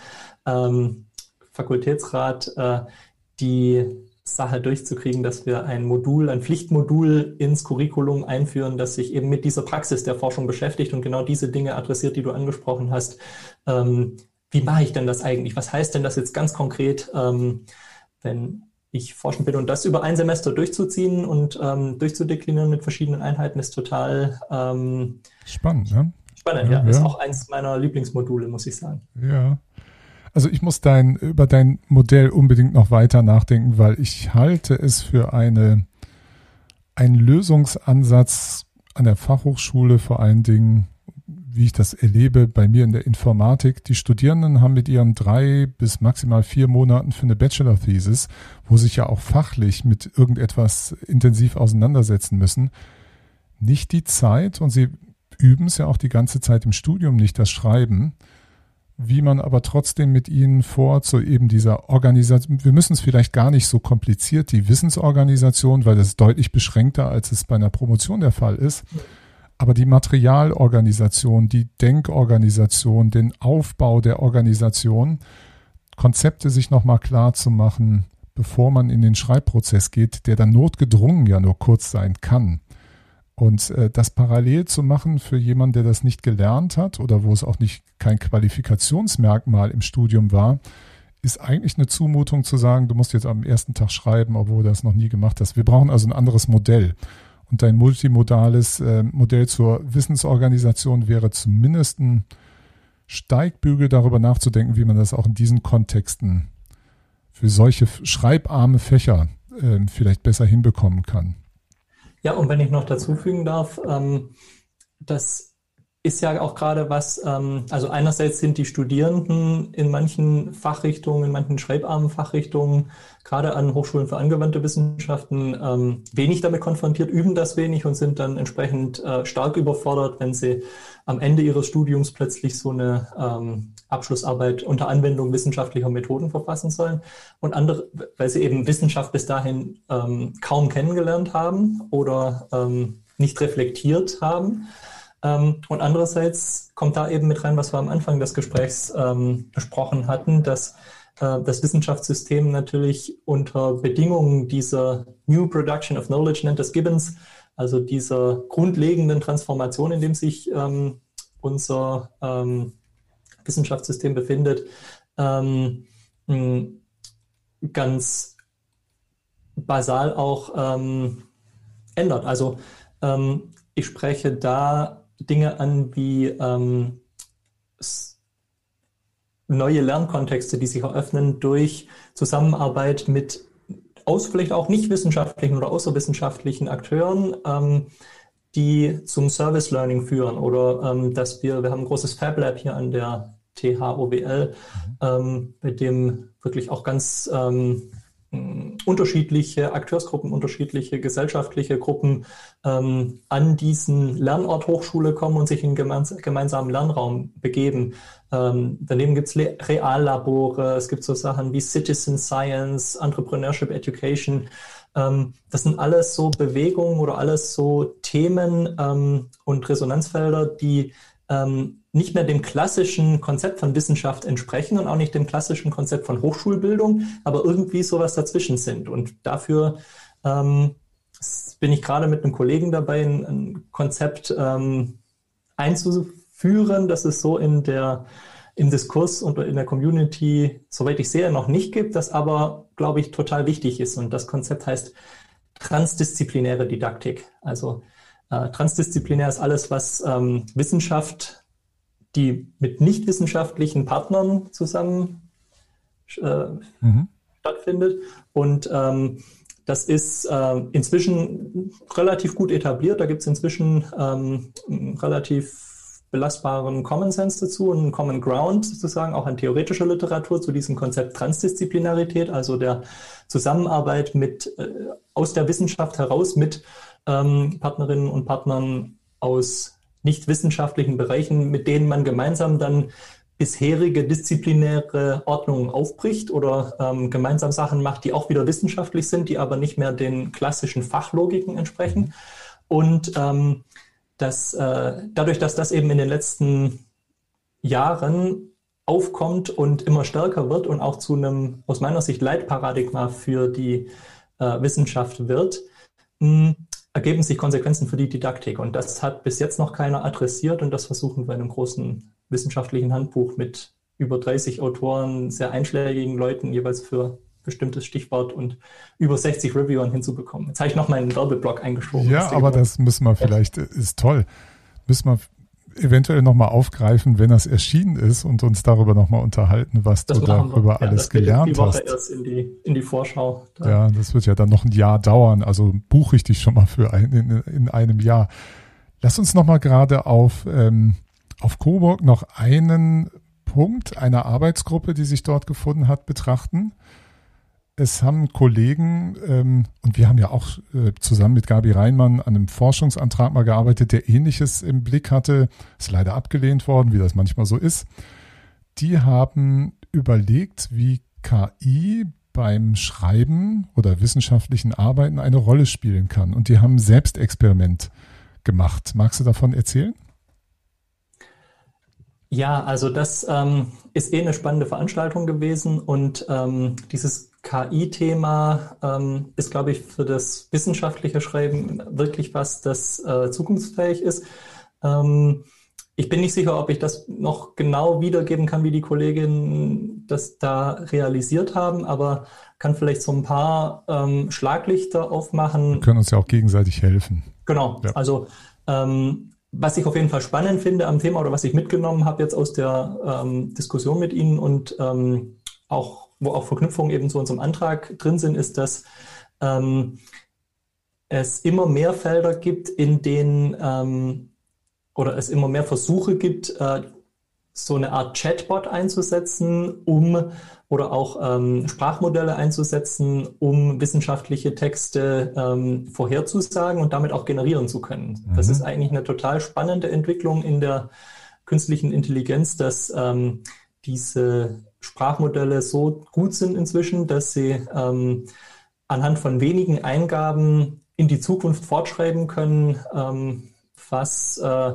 ähm, Fakultätsrat, äh, die Sache durchzukriegen, dass wir ein Modul, ein Pflichtmodul ins Curriculum einführen, das sich eben mit dieser Praxis der Forschung beschäftigt und genau diese Dinge adressiert, die du angesprochen hast. Ähm, wie mache ich denn das eigentlich? Was heißt denn das jetzt ganz konkret, ähm, wenn ich forschen bin? Und das über ein Semester durchzuziehen und ähm, durchzudeklinieren mit verschiedenen Einheiten ist total ähm, spannend. Ne? Spannend, ja, ja. Ist auch eins meiner Lieblingsmodule, muss ich sagen. Ja. Also ich muss dein, über dein Modell unbedingt noch weiter nachdenken, weil ich halte es für eine, einen Lösungsansatz an der Fachhochschule vor allen Dingen, wie ich das erlebe bei mir in der Informatik. Die Studierenden haben mit ihren drei bis maximal vier Monaten für eine Bachelor-Thesis, wo sich ja auch fachlich mit irgendetwas intensiv auseinandersetzen müssen, nicht die Zeit und sie üben es ja auch die ganze Zeit im Studium nicht, das Schreiben wie man aber trotzdem mit ihnen vor zu eben dieser Organisation, wir müssen es vielleicht gar nicht so kompliziert, die Wissensorganisation, weil das ist deutlich beschränkter, als es bei einer Promotion der Fall ist, aber die Materialorganisation, die Denkorganisation, den Aufbau der Organisation, Konzepte sich nochmal klar zu machen, bevor man in den Schreibprozess geht, der dann notgedrungen ja nur kurz sein kann. Und äh, das parallel zu machen für jemanden, der das nicht gelernt hat oder wo es auch nicht kein Qualifikationsmerkmal im Studium war, ist eigentlich eine Zumutung zu sagen, du musst jetzt am ersten Tag schreiben, obwohl du das noch nie gemacht hast. Wir brauchen also ein anderes Modell. Und dein multimodales äh, Modell zur Wissensorganisation wäre zumindest ein Steigbügel darüber nachzudenken, wie man das auch in diesen Kontexten für solche schreibarme Fächer äh, vielleicht besser hinbekommen kann. Ja, und wenn ich noch dazu fügen darf, ähm, das ist ja auch gerade was, ähm, also einerseits sind die Studierenden in manchen Fachrichtungen, in manchen schreibarmen Fachrichtungen, gerade an Hochschulen für angewandte Wissenschaften, ähm, wenig damit konfrontiert, üben das wenig und sind dann entsprechend äh, stark überfordert, wenn sie am Ende ihres Studiums plötzlich so eine ähm, Abschlussarbeit unter Anwendung wissenschaftlicher Methoden verfassen sollen. Und andere, weil sie eben Wissenschaft bis dahin ähm, kaum kennengelernt haben oder ähm, nicht reflektiert haben. Ähm, und andererseits kommt da eben mit rein, was wir am Anfang des Gesprächs ähm, besprochen hatten, dass äh, das Wissenschaftssystem natürlich unter Bedingungen dieser New Production of Knowledge nennt das Gibbons, also dieser grundlegenden Transformation, in dem sich ähm, unser ähm, Wissenschaftssystem befindet, ähm, ganz basal auch ähm, ändert. Also ich spreche da Dinge an wie ähm, neue Lernkontexte, die sich eröffnen durch Zusammenarbeit mit aus vielleicht auch nicht wissenschaftlichen oder außerwissenschaftlichen Akteuren, ähm, die zum Service Learning führen oder ähm, dass wir, wir haben ein großes Fab Lab hier an der THOWL, mhm. ähm, mit dem wirklich auch ganz ähm, unterschiedliche Akteursgruppen, unterschiedliche gesellschaftliche Gruppen ähm, an diesen Lernort Hochschule kommen und sich in gemeins gemeinsamen Lernraum begeben. Ähm, daneben gibt es Reallabore, es gibt so Sachen wie Citizen Science, Entrepreneurship Education. Ähm, das sind alles so Bewegungen oder alles so Themen ähm, und Resonanzfelder, die ähm, nicht mehr dem klassischen Konzept von Wissenschaft entsprechen und auch nicht dem klassischen Konzept von Hochschulbildung, aber irgendwie sowas dazwischen sind. Und dafür ähm, bin ich gerade mit einem Kollegen dabei, ein, ein Konzept ähm, einzuführen, das es so in der im Diskurs und in der Community, soweit ich sehe, noch nicht gibt, das aber, glaube ich, total wichtig ist. Und das Konzept heißt transdisziplinäre Didaktik. Also äh, transdisziplinär ist alles, was ähm, Wissenschaft die mit nichtwissenschaftlichen Partnern zusammen äh, mhm. stattfindet. Und ähm, das ist äh, inzwischen relativ gut etabliert. Da gibt es inzwischen ähm, relativ belastbaren Common Sense dazu und einen Common Ground sozusagen auch an theoretischer Literatur zu diesem Konzept Transdisziplinarität, also der Zusammenarbeit mit äh, aus der Wissenschaft heraus mit ähm, Partnerinnen und Partnern aus nicht wissenschaftlichen Bereichen, mit denen man gemeinsam dann bisherige disziplinäre Ordnungen aufbricht oder ähm, gemeinsam Sachen macht, die auch wieder wissenschaftlich sind, die aber nicht mehr den klassischen Fachlogiken entsprechen. Und ähm, dass äh, dadurch, dass das eben in den letzten Jahren aufkommt und immer stärker wird und auch zu einem aus meiner Sicht Leitparadigma für die äh, Wissenschaft wird, mh, ergeben sich Konsequenzen für die Didaktik. Und das hat bis jetzt noch keiner adressiert und das versuchen wir in einem großen wissenschaftlichen Handbuch mit über 30 Autoren, sehr einschlägigen Leuten, jeweils für bestimmtes Stichwort und über 60 Reviewern hinzubekommen. Jetzt habe ich noch meinen Werbeblock eingeschoben. Ja, aber das müssen wir vielleicht, ist toll, müssen wir eventuell nochmal aufgreifen, wenn das erschienen ist und uns darüber nochmal unterhalten, was das du darüber ja, alles gelernt hast. Erst in die, in die Vorschau. Da. Ja, das wird ja dann noch ein Jahr dauern, also buche ich dich schon mal für ein, in, in einem Jahr. Lass uns nochmal gerade auf, ähm, auf Coburg noch einen Punkt einer Arbeitsgruppe, die sich dort gefunden hat, betrachten es haben Kollegen, ähm, und wir haben ja auch äh, zusammen mit Gabi Reinmann an einem Forschungsantrag mal gearbeitet, der ähnliches im Blick hatte, ist leider abgelehnt worden, wie das manchmal so ist. Die haben überlegt, wie KI beim Schreiben oder wissenschaftlichen Arbeiten eine Rolle spielen kann. Und die haben Selbstexperiment gemacht. Magst du davon erzählen? Ja, also das ähm, ist eh eine spannende Veranstaltung gewesen und ähm, dieses KI-Thema ähm, ist, glaube ich, für das wissenschaftliche Schreiben wirklich was, das äh, zukunftsfähig ist. Ähm, ich bin nicht sicher, ob ich das noch genau wiedergeben kann, wie die Kolleginnen das da realisiert haben, aber kann vielleicht so ein paar ähm, Schlaglichter aufmachen. Wir können uns ja auch gegenseitig helfen. Genau. Ja. Also ähm, was ich auf jeden Fall spannend finde am Thema oder was ich mitgenommen habe jetzt aus der ähm, Diskussion mit Ihnen und ähm, auch wo auch Verknüpfungen eben zu unserem Antrag drin sind, ist, dass ähm, es immer mehr Felder gibt, in denen ähm, oder es immer mehr Versuche gibt, äh, so eine Art Chatbot einzusetzen, um oder auch ähm, Sprachmodelle einzusetzen, um wissenschaftliche Texte ähm, vorherzusagen und damit auch generieren zu können. Mhm. Das ist eigentlich eine total spannende Entwicklung in der künstlichen Intelligenz, dass ähm, diese Sprachmodelle so gut sind inzwischen, dass sie ähm, anhand von wenigen Eingaben in die Zukunft fortschreiben können, ähm, was äh,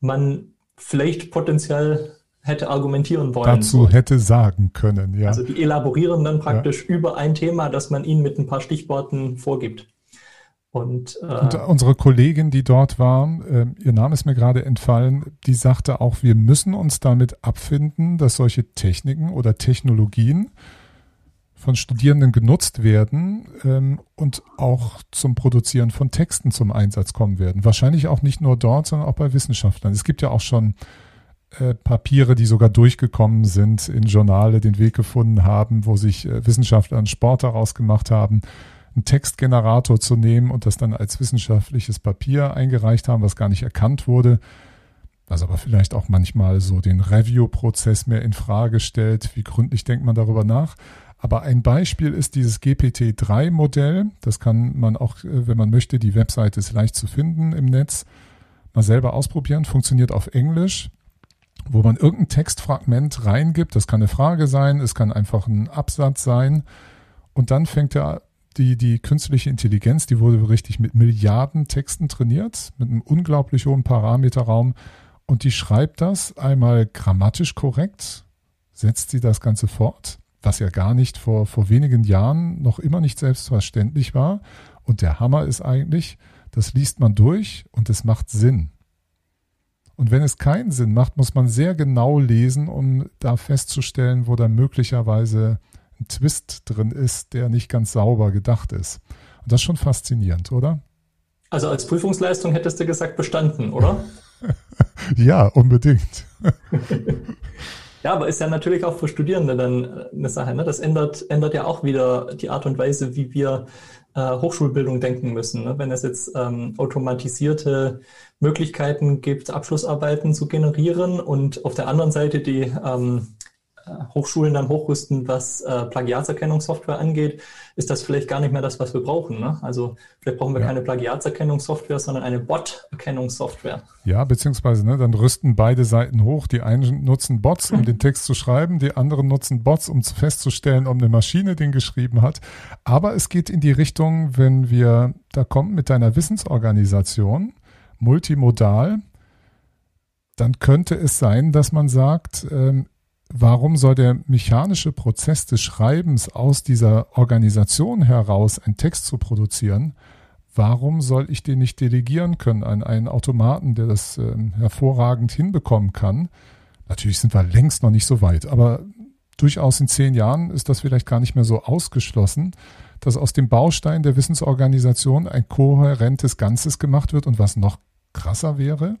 man vielleicht potenziell hätte argumentieren wollen. Dazu hätte sagen können, ja. Also die elaborieren dann praktisch ja. über ein Thema, das man ihnen mit ein paar Stichworten vorgibt. Und, äh, und, unsere Kollegin, die dort war, äh, ihr Name ist mir gerade entfallen, die sagte auch, wir müssen uns damit abfinden, dass solche Techniken oder Technologien von Studierenden genutzt werden ähm, und auch zum Produzieren von Texten zum Einsatz kommen werden. Wahrscheinlich auch nicht nur dort, sondern auch bei Wissenschaftlern. Es gibt ja auch schon äh, Papiere, die sogar durchgekommen sind, in Journale den Weg gefunden haben, wo sich äh, Wissenschaftler einen Sport daraus gemacht haben einen Textgenerator zu nehmen und das dann als wissenschaftliches Papier eingereicht haben, was gar nicht erkannt wurde, was aber vielleicht auch manchmal so den Review-Prozess mehr in Frage stellt. Wie gründlich denkt man darüber nach? Aber ein Beispiel ist dieses GPT-3-Modell. Das kann man auch, äh, wenn man möchte, die Webseite ist leicht zu finden im Netz, mal selber ausprobieren. Funktioniert auf Englisch, wo man irgendein Textfragment reingibt. Das kann eine Frage sein, es kann einfach ein Absatz sein. Und dann fängt er die, die künstliche Intelligenz, die wurde richtig mit Milliarden Texten trainiert, mit einem unglaublich hohen Parameterraum. Und die schreibt das einmal grammatisch korrekt, setzt sie das Ganze fort, was ja gar nicht vor, vor wenigen Jahren noch immer nicht selbstverständlich war. Und der Hammer ist eigentlich, das liest man durch und es macht Sinn. Und wenn es keinen Sinn macht, muss man sehr genau lesen, um da festzustellen, wo da möglicherweise ein Twist drin ist, der nicht ganz sauber gedacht ist. Und das ist schon faszinierend, oder? Also als Prüfungsleistung hättest du gesagt bestanden, oder? [laughs] ja, unbedingt. [laughs] ja, aber ist ja natürlich auch für Studierende dann eine Sache. Ne? Das ändert, ändert ja auch wieder die Art und Weise, wie wir äh, Hochschulbildung denken müssen. Ne? Wenn es jetzt ähm, automatisierte Möglichkeiten gibt, Abschlussarbeiten zu generieren und auf der anderen Seite die ähm, Hochschulen dann hochrüsten, was äh, Plagiatserkennungssoftware angeht, ist das vielleicht gar nicht mehr das, was wir brauchen. Ne? Also vielleicht brauchen wir ja. keine Plagiatserkennungssoftware, sondern eine Bot-Erkennungssoftware. Ja, beziehungsweise ne, dann rüsten beide Seiten hoch. Die einen nutzen Bots, um den Text zu schreiben, die anderen nutzen Bots, um festzustellen, ob eine Maschine den geschrieben hat. Aber es geht in die Richtung, wenn wir da kommen mit deiner Wissensorganisation, multimodal, dann könnte es sein, dass man sagt, ähm, warum soll der mechanische Prozess des Schreibens aus dieser Organisation heraus einen Text zu produzieren, warum soll ich den nicht delegieren können an einen Automaten, der das äh, hervorragend hinbekommen kann? Natürlich sind wir längst noch nicht so weit, aber durchaus in zehn Jahren ist das vielleicht gar nicht mehr so ausgeschlossen, dass aus dem Baustein der Wissensorganisation ein kohärentes Ganzes gemacht wird und was noch krasser wäre,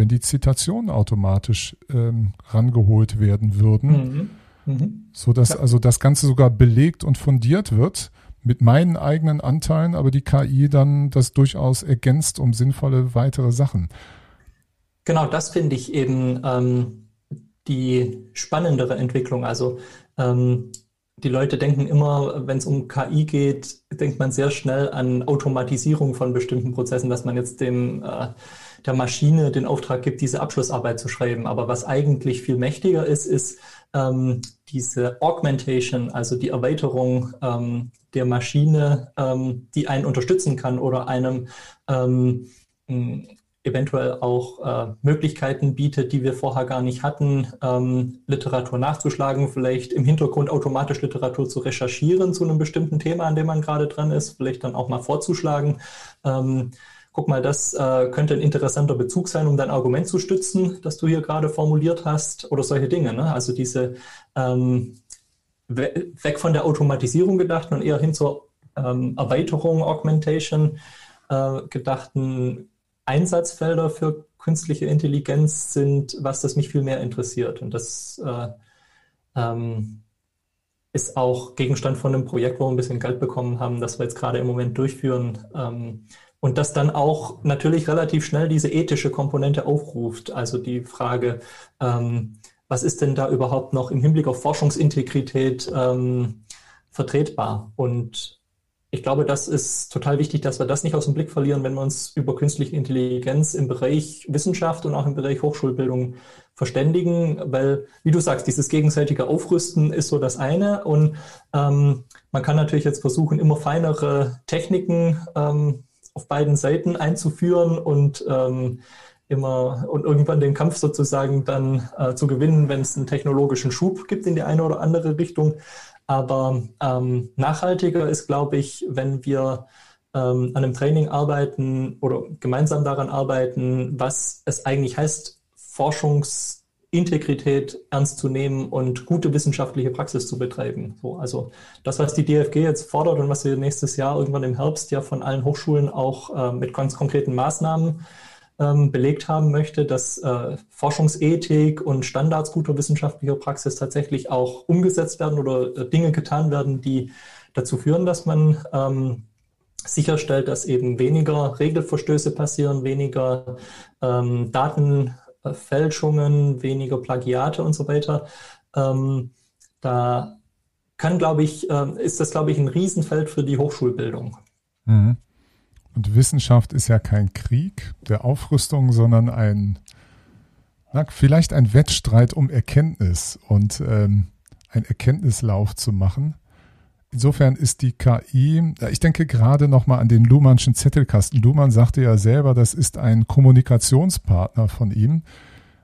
wenn die Zitationen automatisch ähm, rangeholt werden würden, mhm. Mhm. so dass ja. also das Ganze sogar belegt und fundiert wird mit meinen eigenen Anteilen, aber die KI dann das durchaus ergänzt um sinnvolle weitere Sachen. Genau, das finde ich eben ähm, die spannendere Entwicklung. Also ähm, die Leute denken immer, wenn es um KI geht, denkt man sehr schnell an Automatisierung von bestimmten Prozessen, dass man jetzt dem äh, der Maschine den Auftrag gibt, diese Abschlussarbeit zu schreiben. Aber was eigentlich viel mächtiger ist, ist ähm, diese Augmentation, also die Erweiterung ähm, der Maschine, ähm, die einen unterstützen kann oder einem ähm, eventuell auch äh, Möglichkeiten bietet, die wir vorher gar nicht hatten, ähm, Literatur nachzuschlagen, vielleicht im Hintergrund automatisch Literatur zu recherchieren zu einem bestimmten Thema, an dem man gerade dran ist, vielleicht dann auch mal vorzuschlagen. Ähm, guck mal, das äh, könnte ein interessanter Bezug sein, um dein Argument zu stützen, das du hier gerade formuliert hast oder solche Dinge. Ne? Also diese ähm, we weg von der Automatisierung gedachten und eher hin zur ähm, Erweiterung, Augmentation äh, gedachten Einsatzfelder für künstliche Intelligenz sind, was das mich viel mehr interessiert. Und das äh, ähm, ist auch Gegenstand von einem Projekt, wo wir ein bisschen Geld bekommen haben, das wir jetzt gerade im Moment durchführen, ähm, und das dann auch natürlich relativ schnell diese ethische Komponente aufruft. Also die Frage, ähm, was ist denn da überhaupt noch im Hinblick auf Forschungsintegrität ähm, vertretbar? Und ich glaube, das ist total wichtig, dass wir das nicht aus dem Blick verlieren, wenn wir uns über künstliche Intelligenz im Bereich Wissenschaft und auch im Bereich Hochschulbildung verständigen, weil, wie du sagst, dieses gegenseitige Aufrüsten ist so das eine und ähm, man kann natürlich jetzt versuchen, immer feinere Techniken ähm, auf beiden Seiten einzuführen und ähm, immer und irgendwann den Kampf sozusagen dann äh, zu gewinnen, wenn es einen technologischen Schub gibt in die eine oder andere Richtung. Aber ähm, nachhaltiger ist, glaube ich, wenn wir ähm, an einem Training arbeiten oder gemeinsam daran arbeiten, was es eigentlich heißt, Forschungs Integrität ernst zu nehmen und gute wissenschaftliche Praxis zu betreiben. So, also das, was die DFG jetzt fordert und was wir nächstes Jahr irgendwann im Herbst ja von allen Hochschulen auch äh, mit ganz konkreten Maßnahmen ähm, belegt haben möchte, dass äh, Forschungsethik und Standards guter wissenschaftlicher Praxis tatsächlich auch umgesetzt werden oder äh, Dinge getan werden, die dazu führen, dass man ähm, sicherstellt, dass eben weniger Regelverstöße passieren, weniger ähm, Daten Fälschungen, weniger Plagiate und so weiter. Ähm, da kann, glaube ich, äh, ist das, glaube ich, ein Riesenfeld für die Hochschulbildung. Mhm. Und Wissenschaft ist ja kein Krieg der Aufrüstung, sondern ein, na, vielleicht ein Wettstreit um Erkenntnis und ähm, ein Erkenntnislauf zu machen. Insofern ist die KI, ich denke gerade nochmal an den Luhmannschen Zettelkasten. Luhmann sagte ja selber, das ist ein Kommunikationspartner von ihm,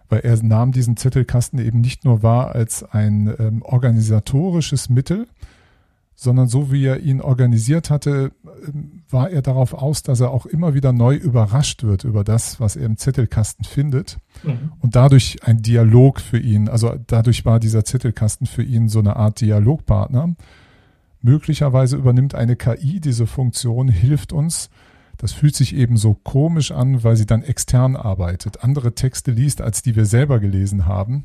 weil er nahm diesen Zettelkasten eben nicht nur wahr als ein ähm, organisatorisches Mittel, sondern so wie er ihn organisiert hatte, ähm, war er darauf aus, dass er auch immer wieder neu überrascht wird über das, was er im Zettelkasten findet. Mhm. Und dadurch ein Dialog für ihn, also dadurch war dieser Zettelkasten für ihn so eine Art Dialogpartner. Möglicherweise übernimmt eine KI diese Funktion, hilft uns. Das fühlt sich eben so komisch an, weil sie dann extern arbeitet, andere Texte liest, als die wir selber gelesen haben.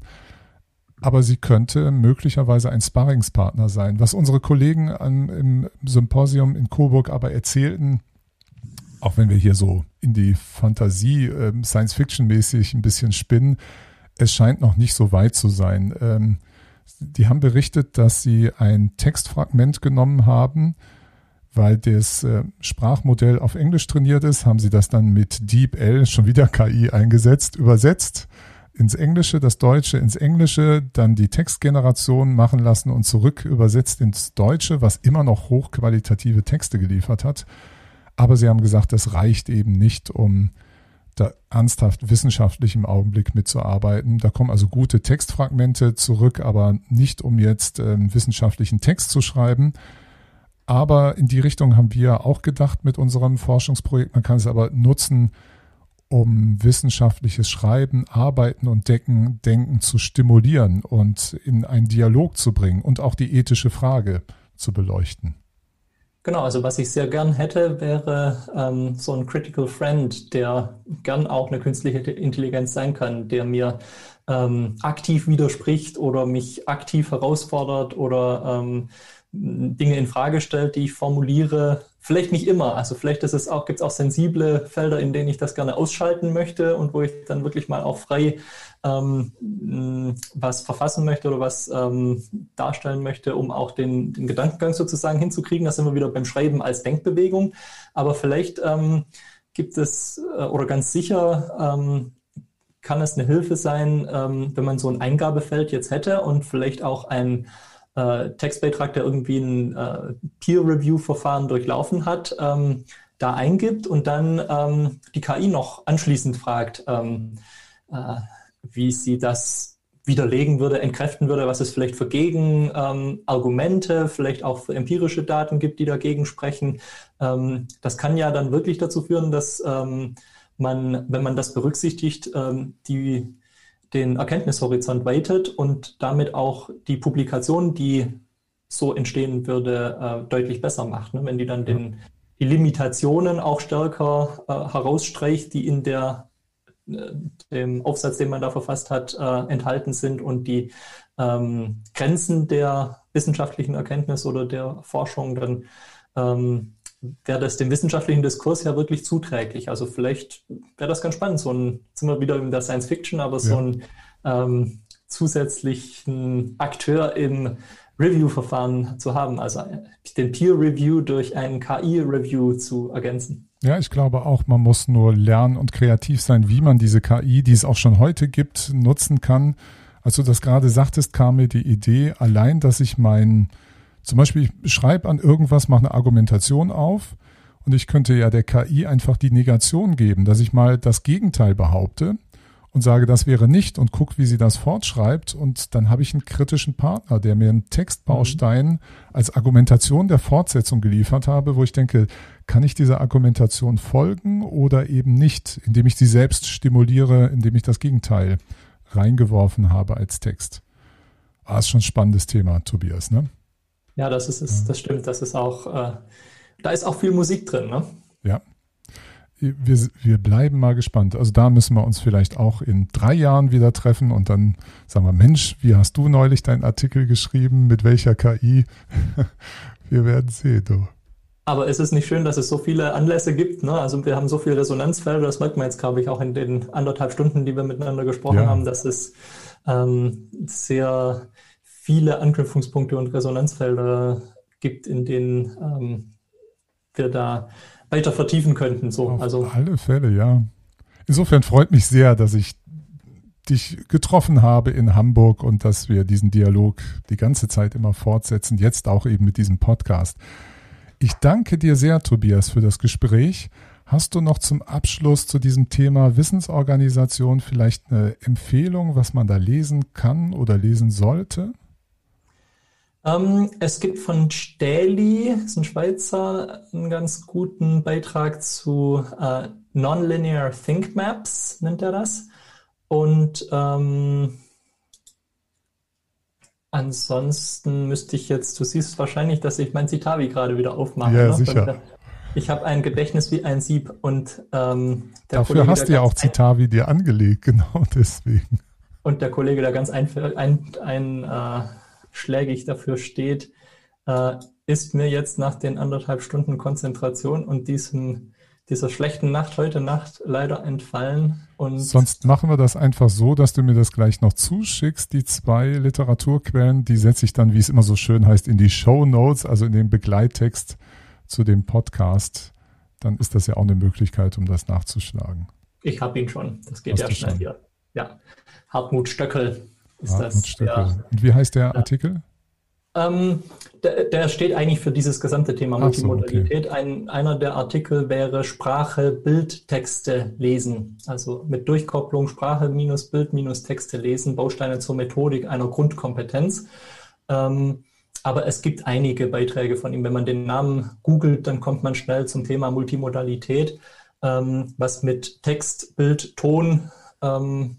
aber sie könnte möglicherweise ein Sparringspartner sein. Was unsere Kollegen an, im Symposium in Coburg aber erzählten, auch wenn wir hier so in die Fantasie äh, Science-Fiction-mäßig ein bisschen spinnen, es scheint noch nicht so weit zu sein. Ähm, die haben berichtet, dass sie ein Textfragment genommen haben, weil das äh, Sprachmodell auf Englisch trainiert ist, haben sie das dann mit DeepL, schon wieder KI eingesetzt, übersetzt ins Englische, das Deutsche ins Englische, dann die Textgeneration machen lassen und zurück übersetzt ins Deutsche, was immer noch hochqualitative Texte geliefert hat. Aber sie haben gesagt, das reicht eben nicht, um da ernsthaft wissenschaftlich im Augenblick mitzuarbeiten. Da kommen also gute Textfragmente zurück, aber nicht um jetzt ähm, wissenschaftlichen Text zu schreiben. Aber in die Richtung haben wir auch gedacht mit unserem Forschungsprojekt. Man kann es aber nutzen, um wissenschaftliches Schreiben, Arbeiten und Decken, Denken zu stimulieren und in einen Dialog zu bringen und auch die ethische Frage zu beleuchten. Genau, also was ich sehr gern hätte, wäre ähm, so ein Critical Friend, der gern auch eine künstliche Intelligenz sein kann, der mir ähm, aktiv widerspricht oder mich aktiv herausfordert oder ähm, Dinge in Frage stellt, die ich formuliere. Vielleicht nicht immer. Also vielleicht ist es auch, gibt es auch sensible Felder, in denen ich das gerne ausschalten möchte und wo ich dann wirklich mal auch frei ähm, was verfassen möchte oder was ähm, darstellen möchte, um auch den, den, Gedankengang sozusagen hinzukriegen. Das sind wir wieder beim Schreiben als Denkbewegung. Aber vielleicht ähm, gibt es äh, oder ganz sicher ähm, kann es eine Hilfe sein, ähm, wenn man so ein Eingabefeld jetzt hätte und vielleicht auch ein äh, Textbeitrag, der irgendwie ein äh, Peer-Review-Verfahren durchlaufen hat, ähm, da eingibt und dann ähm, die KI noch anschließend fragt, ähm, äh, wie sie das widerlegen würde, entkräften würde, was es vielleicht für Gegenargumente, ähm, vielleicht auch für empirische Daten gibt, die dagegen sprechen. Ähm, das kann ja dann wirklich dazu führen, dass ähm, man, wenn man das berücksichtigt, die den Erkenntnishorizont weitet und damit auch die Publikation, die so entstehen würde, äh, deutlich besser macht. Ne? Wenn die dann den, die Limitationen auch stärker äh, herausstreicht, die in der, äh, dem Aufsatz, den man da verfasst hat, äh, enthalten sind und die ähm, Grenzen der wissenschaftlichen Erkenntnis oder der Forschung, dann ähm, wäre das dem wissenschaftlichen Diskurs ja wirklich zuträglich. Also vielleicht wäre das ganz spannend, so ein, sind wir wieder in der Science Fiction, aber so einen ähm, zusätzlichen Akteur im Review-Verfahren zu haben, also den Peer-Review durch einen KI-Review zu ergänzen. Ja, ich glaube auch, man muss nur lernen und kreativ sein, wie man diese KI, die es auch schon heute gibt, nutzen kann. Als du das gerade sagtest, kam mir die Idee, allein, dass ich mein zum Beispiel, ich schreibe an irgendwas, mache eine Argumentation auf und ich könnte ja der KI einfach die Negation geben, dass ich mal das Gegenteil behaupte und sage, das wäre nicht und gucke, wie sie das fortschreibt und dann habe ich einen kritischen Partner, der mir einen Textbaustein mhm. als Argumentation der Fortsetzung geliefert habe, wo ich denke, kann ich dieser Argumentation folgen oder eben nicht, indem ich sie selbst stimuliere, indem ich das Gegenteil reingeworfen habe als Text. Ah, ist schon ein spannendes Thema, Tobias, ne? Ja, das ist, ist das stimmt. Das ist auch, äh, da ist auch viel Musik drin, ne? Ja. Wir, wir bleiben mal gespannt. Also da müssen wir uns vielleicht auch in drei Jahren wieder treffen und dann sagen wir, Mensch, wie hast du neulich deinen Artikel geschrieben? Mit welcher KI? [laughs] wir werden sehen, du. Aber ist es nicht schön, dass es so viele Anlässe gibt? Ne? Also wir haben so viele Resonanzfelder, das merkt man jetzt, glaube ich, auch in den anderthalb Stunden, die wir miteinander gesprochen ja. haben, dass es ähm, sehr viele Anknüpfungspunkte und Resonanzfelder gibt, in denen ähm, wir da weiter vertiefen könnten. So, Auf also alle Fälle, ja. Insofern freut mich sehr, dass ich dich getroffen habe in Hamburg und dass wir diesen Dialog die ganze Zeit immer fortsetzen, jetzt auch eben mit diesem Podcast. Ich danke dir sehr, Tobias, für das Gespräch. Hast du noch zum Abschluss zu diesem Thema Wissensorganisation vielleicht eine Empfehlung, was man da lesen kann oder lesen sollte? Ähm, es gibt von Stähli, ist ein Schweizer, einen ganz guten Beitrag zu äh, Nonlinear Think Maps, nennt er das. Und ähm, ansonsten müsste ich jetzt, du siehst wahrscheinlich, dass ich mein Citavi gerade wieder aufmache. Ja, ne? sicher. Ich habe ein Gedächtnis wie ein Sieb und ähm, Dafür Kollege, hast du ja auch Citavi dir angelegt, [laughs] genau deswegen. und der Kollege, der ganz einschlägig ein, ein, äh, dafür steht, äh, ist mir jetzt nach den anderthalb Stunden Konzentration und diesem, dieser schlechten Nacht heute Nacht leider entfallen. Und Sonst machen wir das einfach so, dass du mir das gleich noch zuschickst, die zwei Literaturquellen, die setze ich dann, wie es immer so schön heißt, in die Show Notes, also in den Begleittext zu dem Podcast. Dann ist das ja auch eine Möglichkeit, um das nachzuschlagen. Ich habe ihn schon. Das geht Hast ja schnell schon? hier. Ja. Hartmut Stöckel ist das. Ja. Und wie heißt der ja. Artikel? Ähm, der, der, steht eigentlich für dieses gesamte Thema Multimodalität. So, okay. Ein, einer der Artikel wäre Sprache, Bild, Texte lesen. Also mit Durchkopplung Sprache minus Bild minus Texte lesen, Bausteine zur Methodik einer Grundkompetenz. Ähm, aber es gibt einige Beiträge von ihm. Wenn man den Namen googelt, dann kommt man schnell zum Thema Multimodalität, ähm, was mit Text, Bild, Ton, ähm,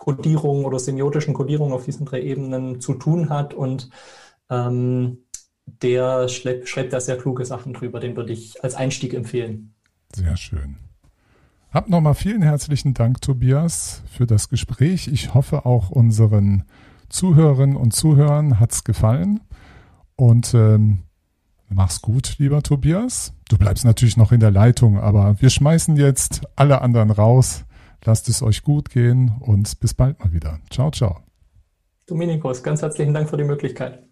Codierung oder semiotischen Codierung auf diesen drei Ebenen zu tun hat und ähm, der schreibt, da sehr kluge Sachen drüber. Den würde ich als Einstieg empfehlen. Sehr schön. Hab nochmal vielen herzlichen Dank, Tobias, für das Gespräch. Ich hoffe, auch unseren Zuhörerinnen und Zuhörern hat es gefallen. Und ähm, mach's gut, lieber Tobias. Du bleibst natürlich noch in der Leitung, aber wir schmeißen jetzt alle anderen raus. Lasst es euch gut gehen und bis bald mal wieder. Ciao, ciao. Dominikus, ganz herzlichen Dank für die Möglichkeit.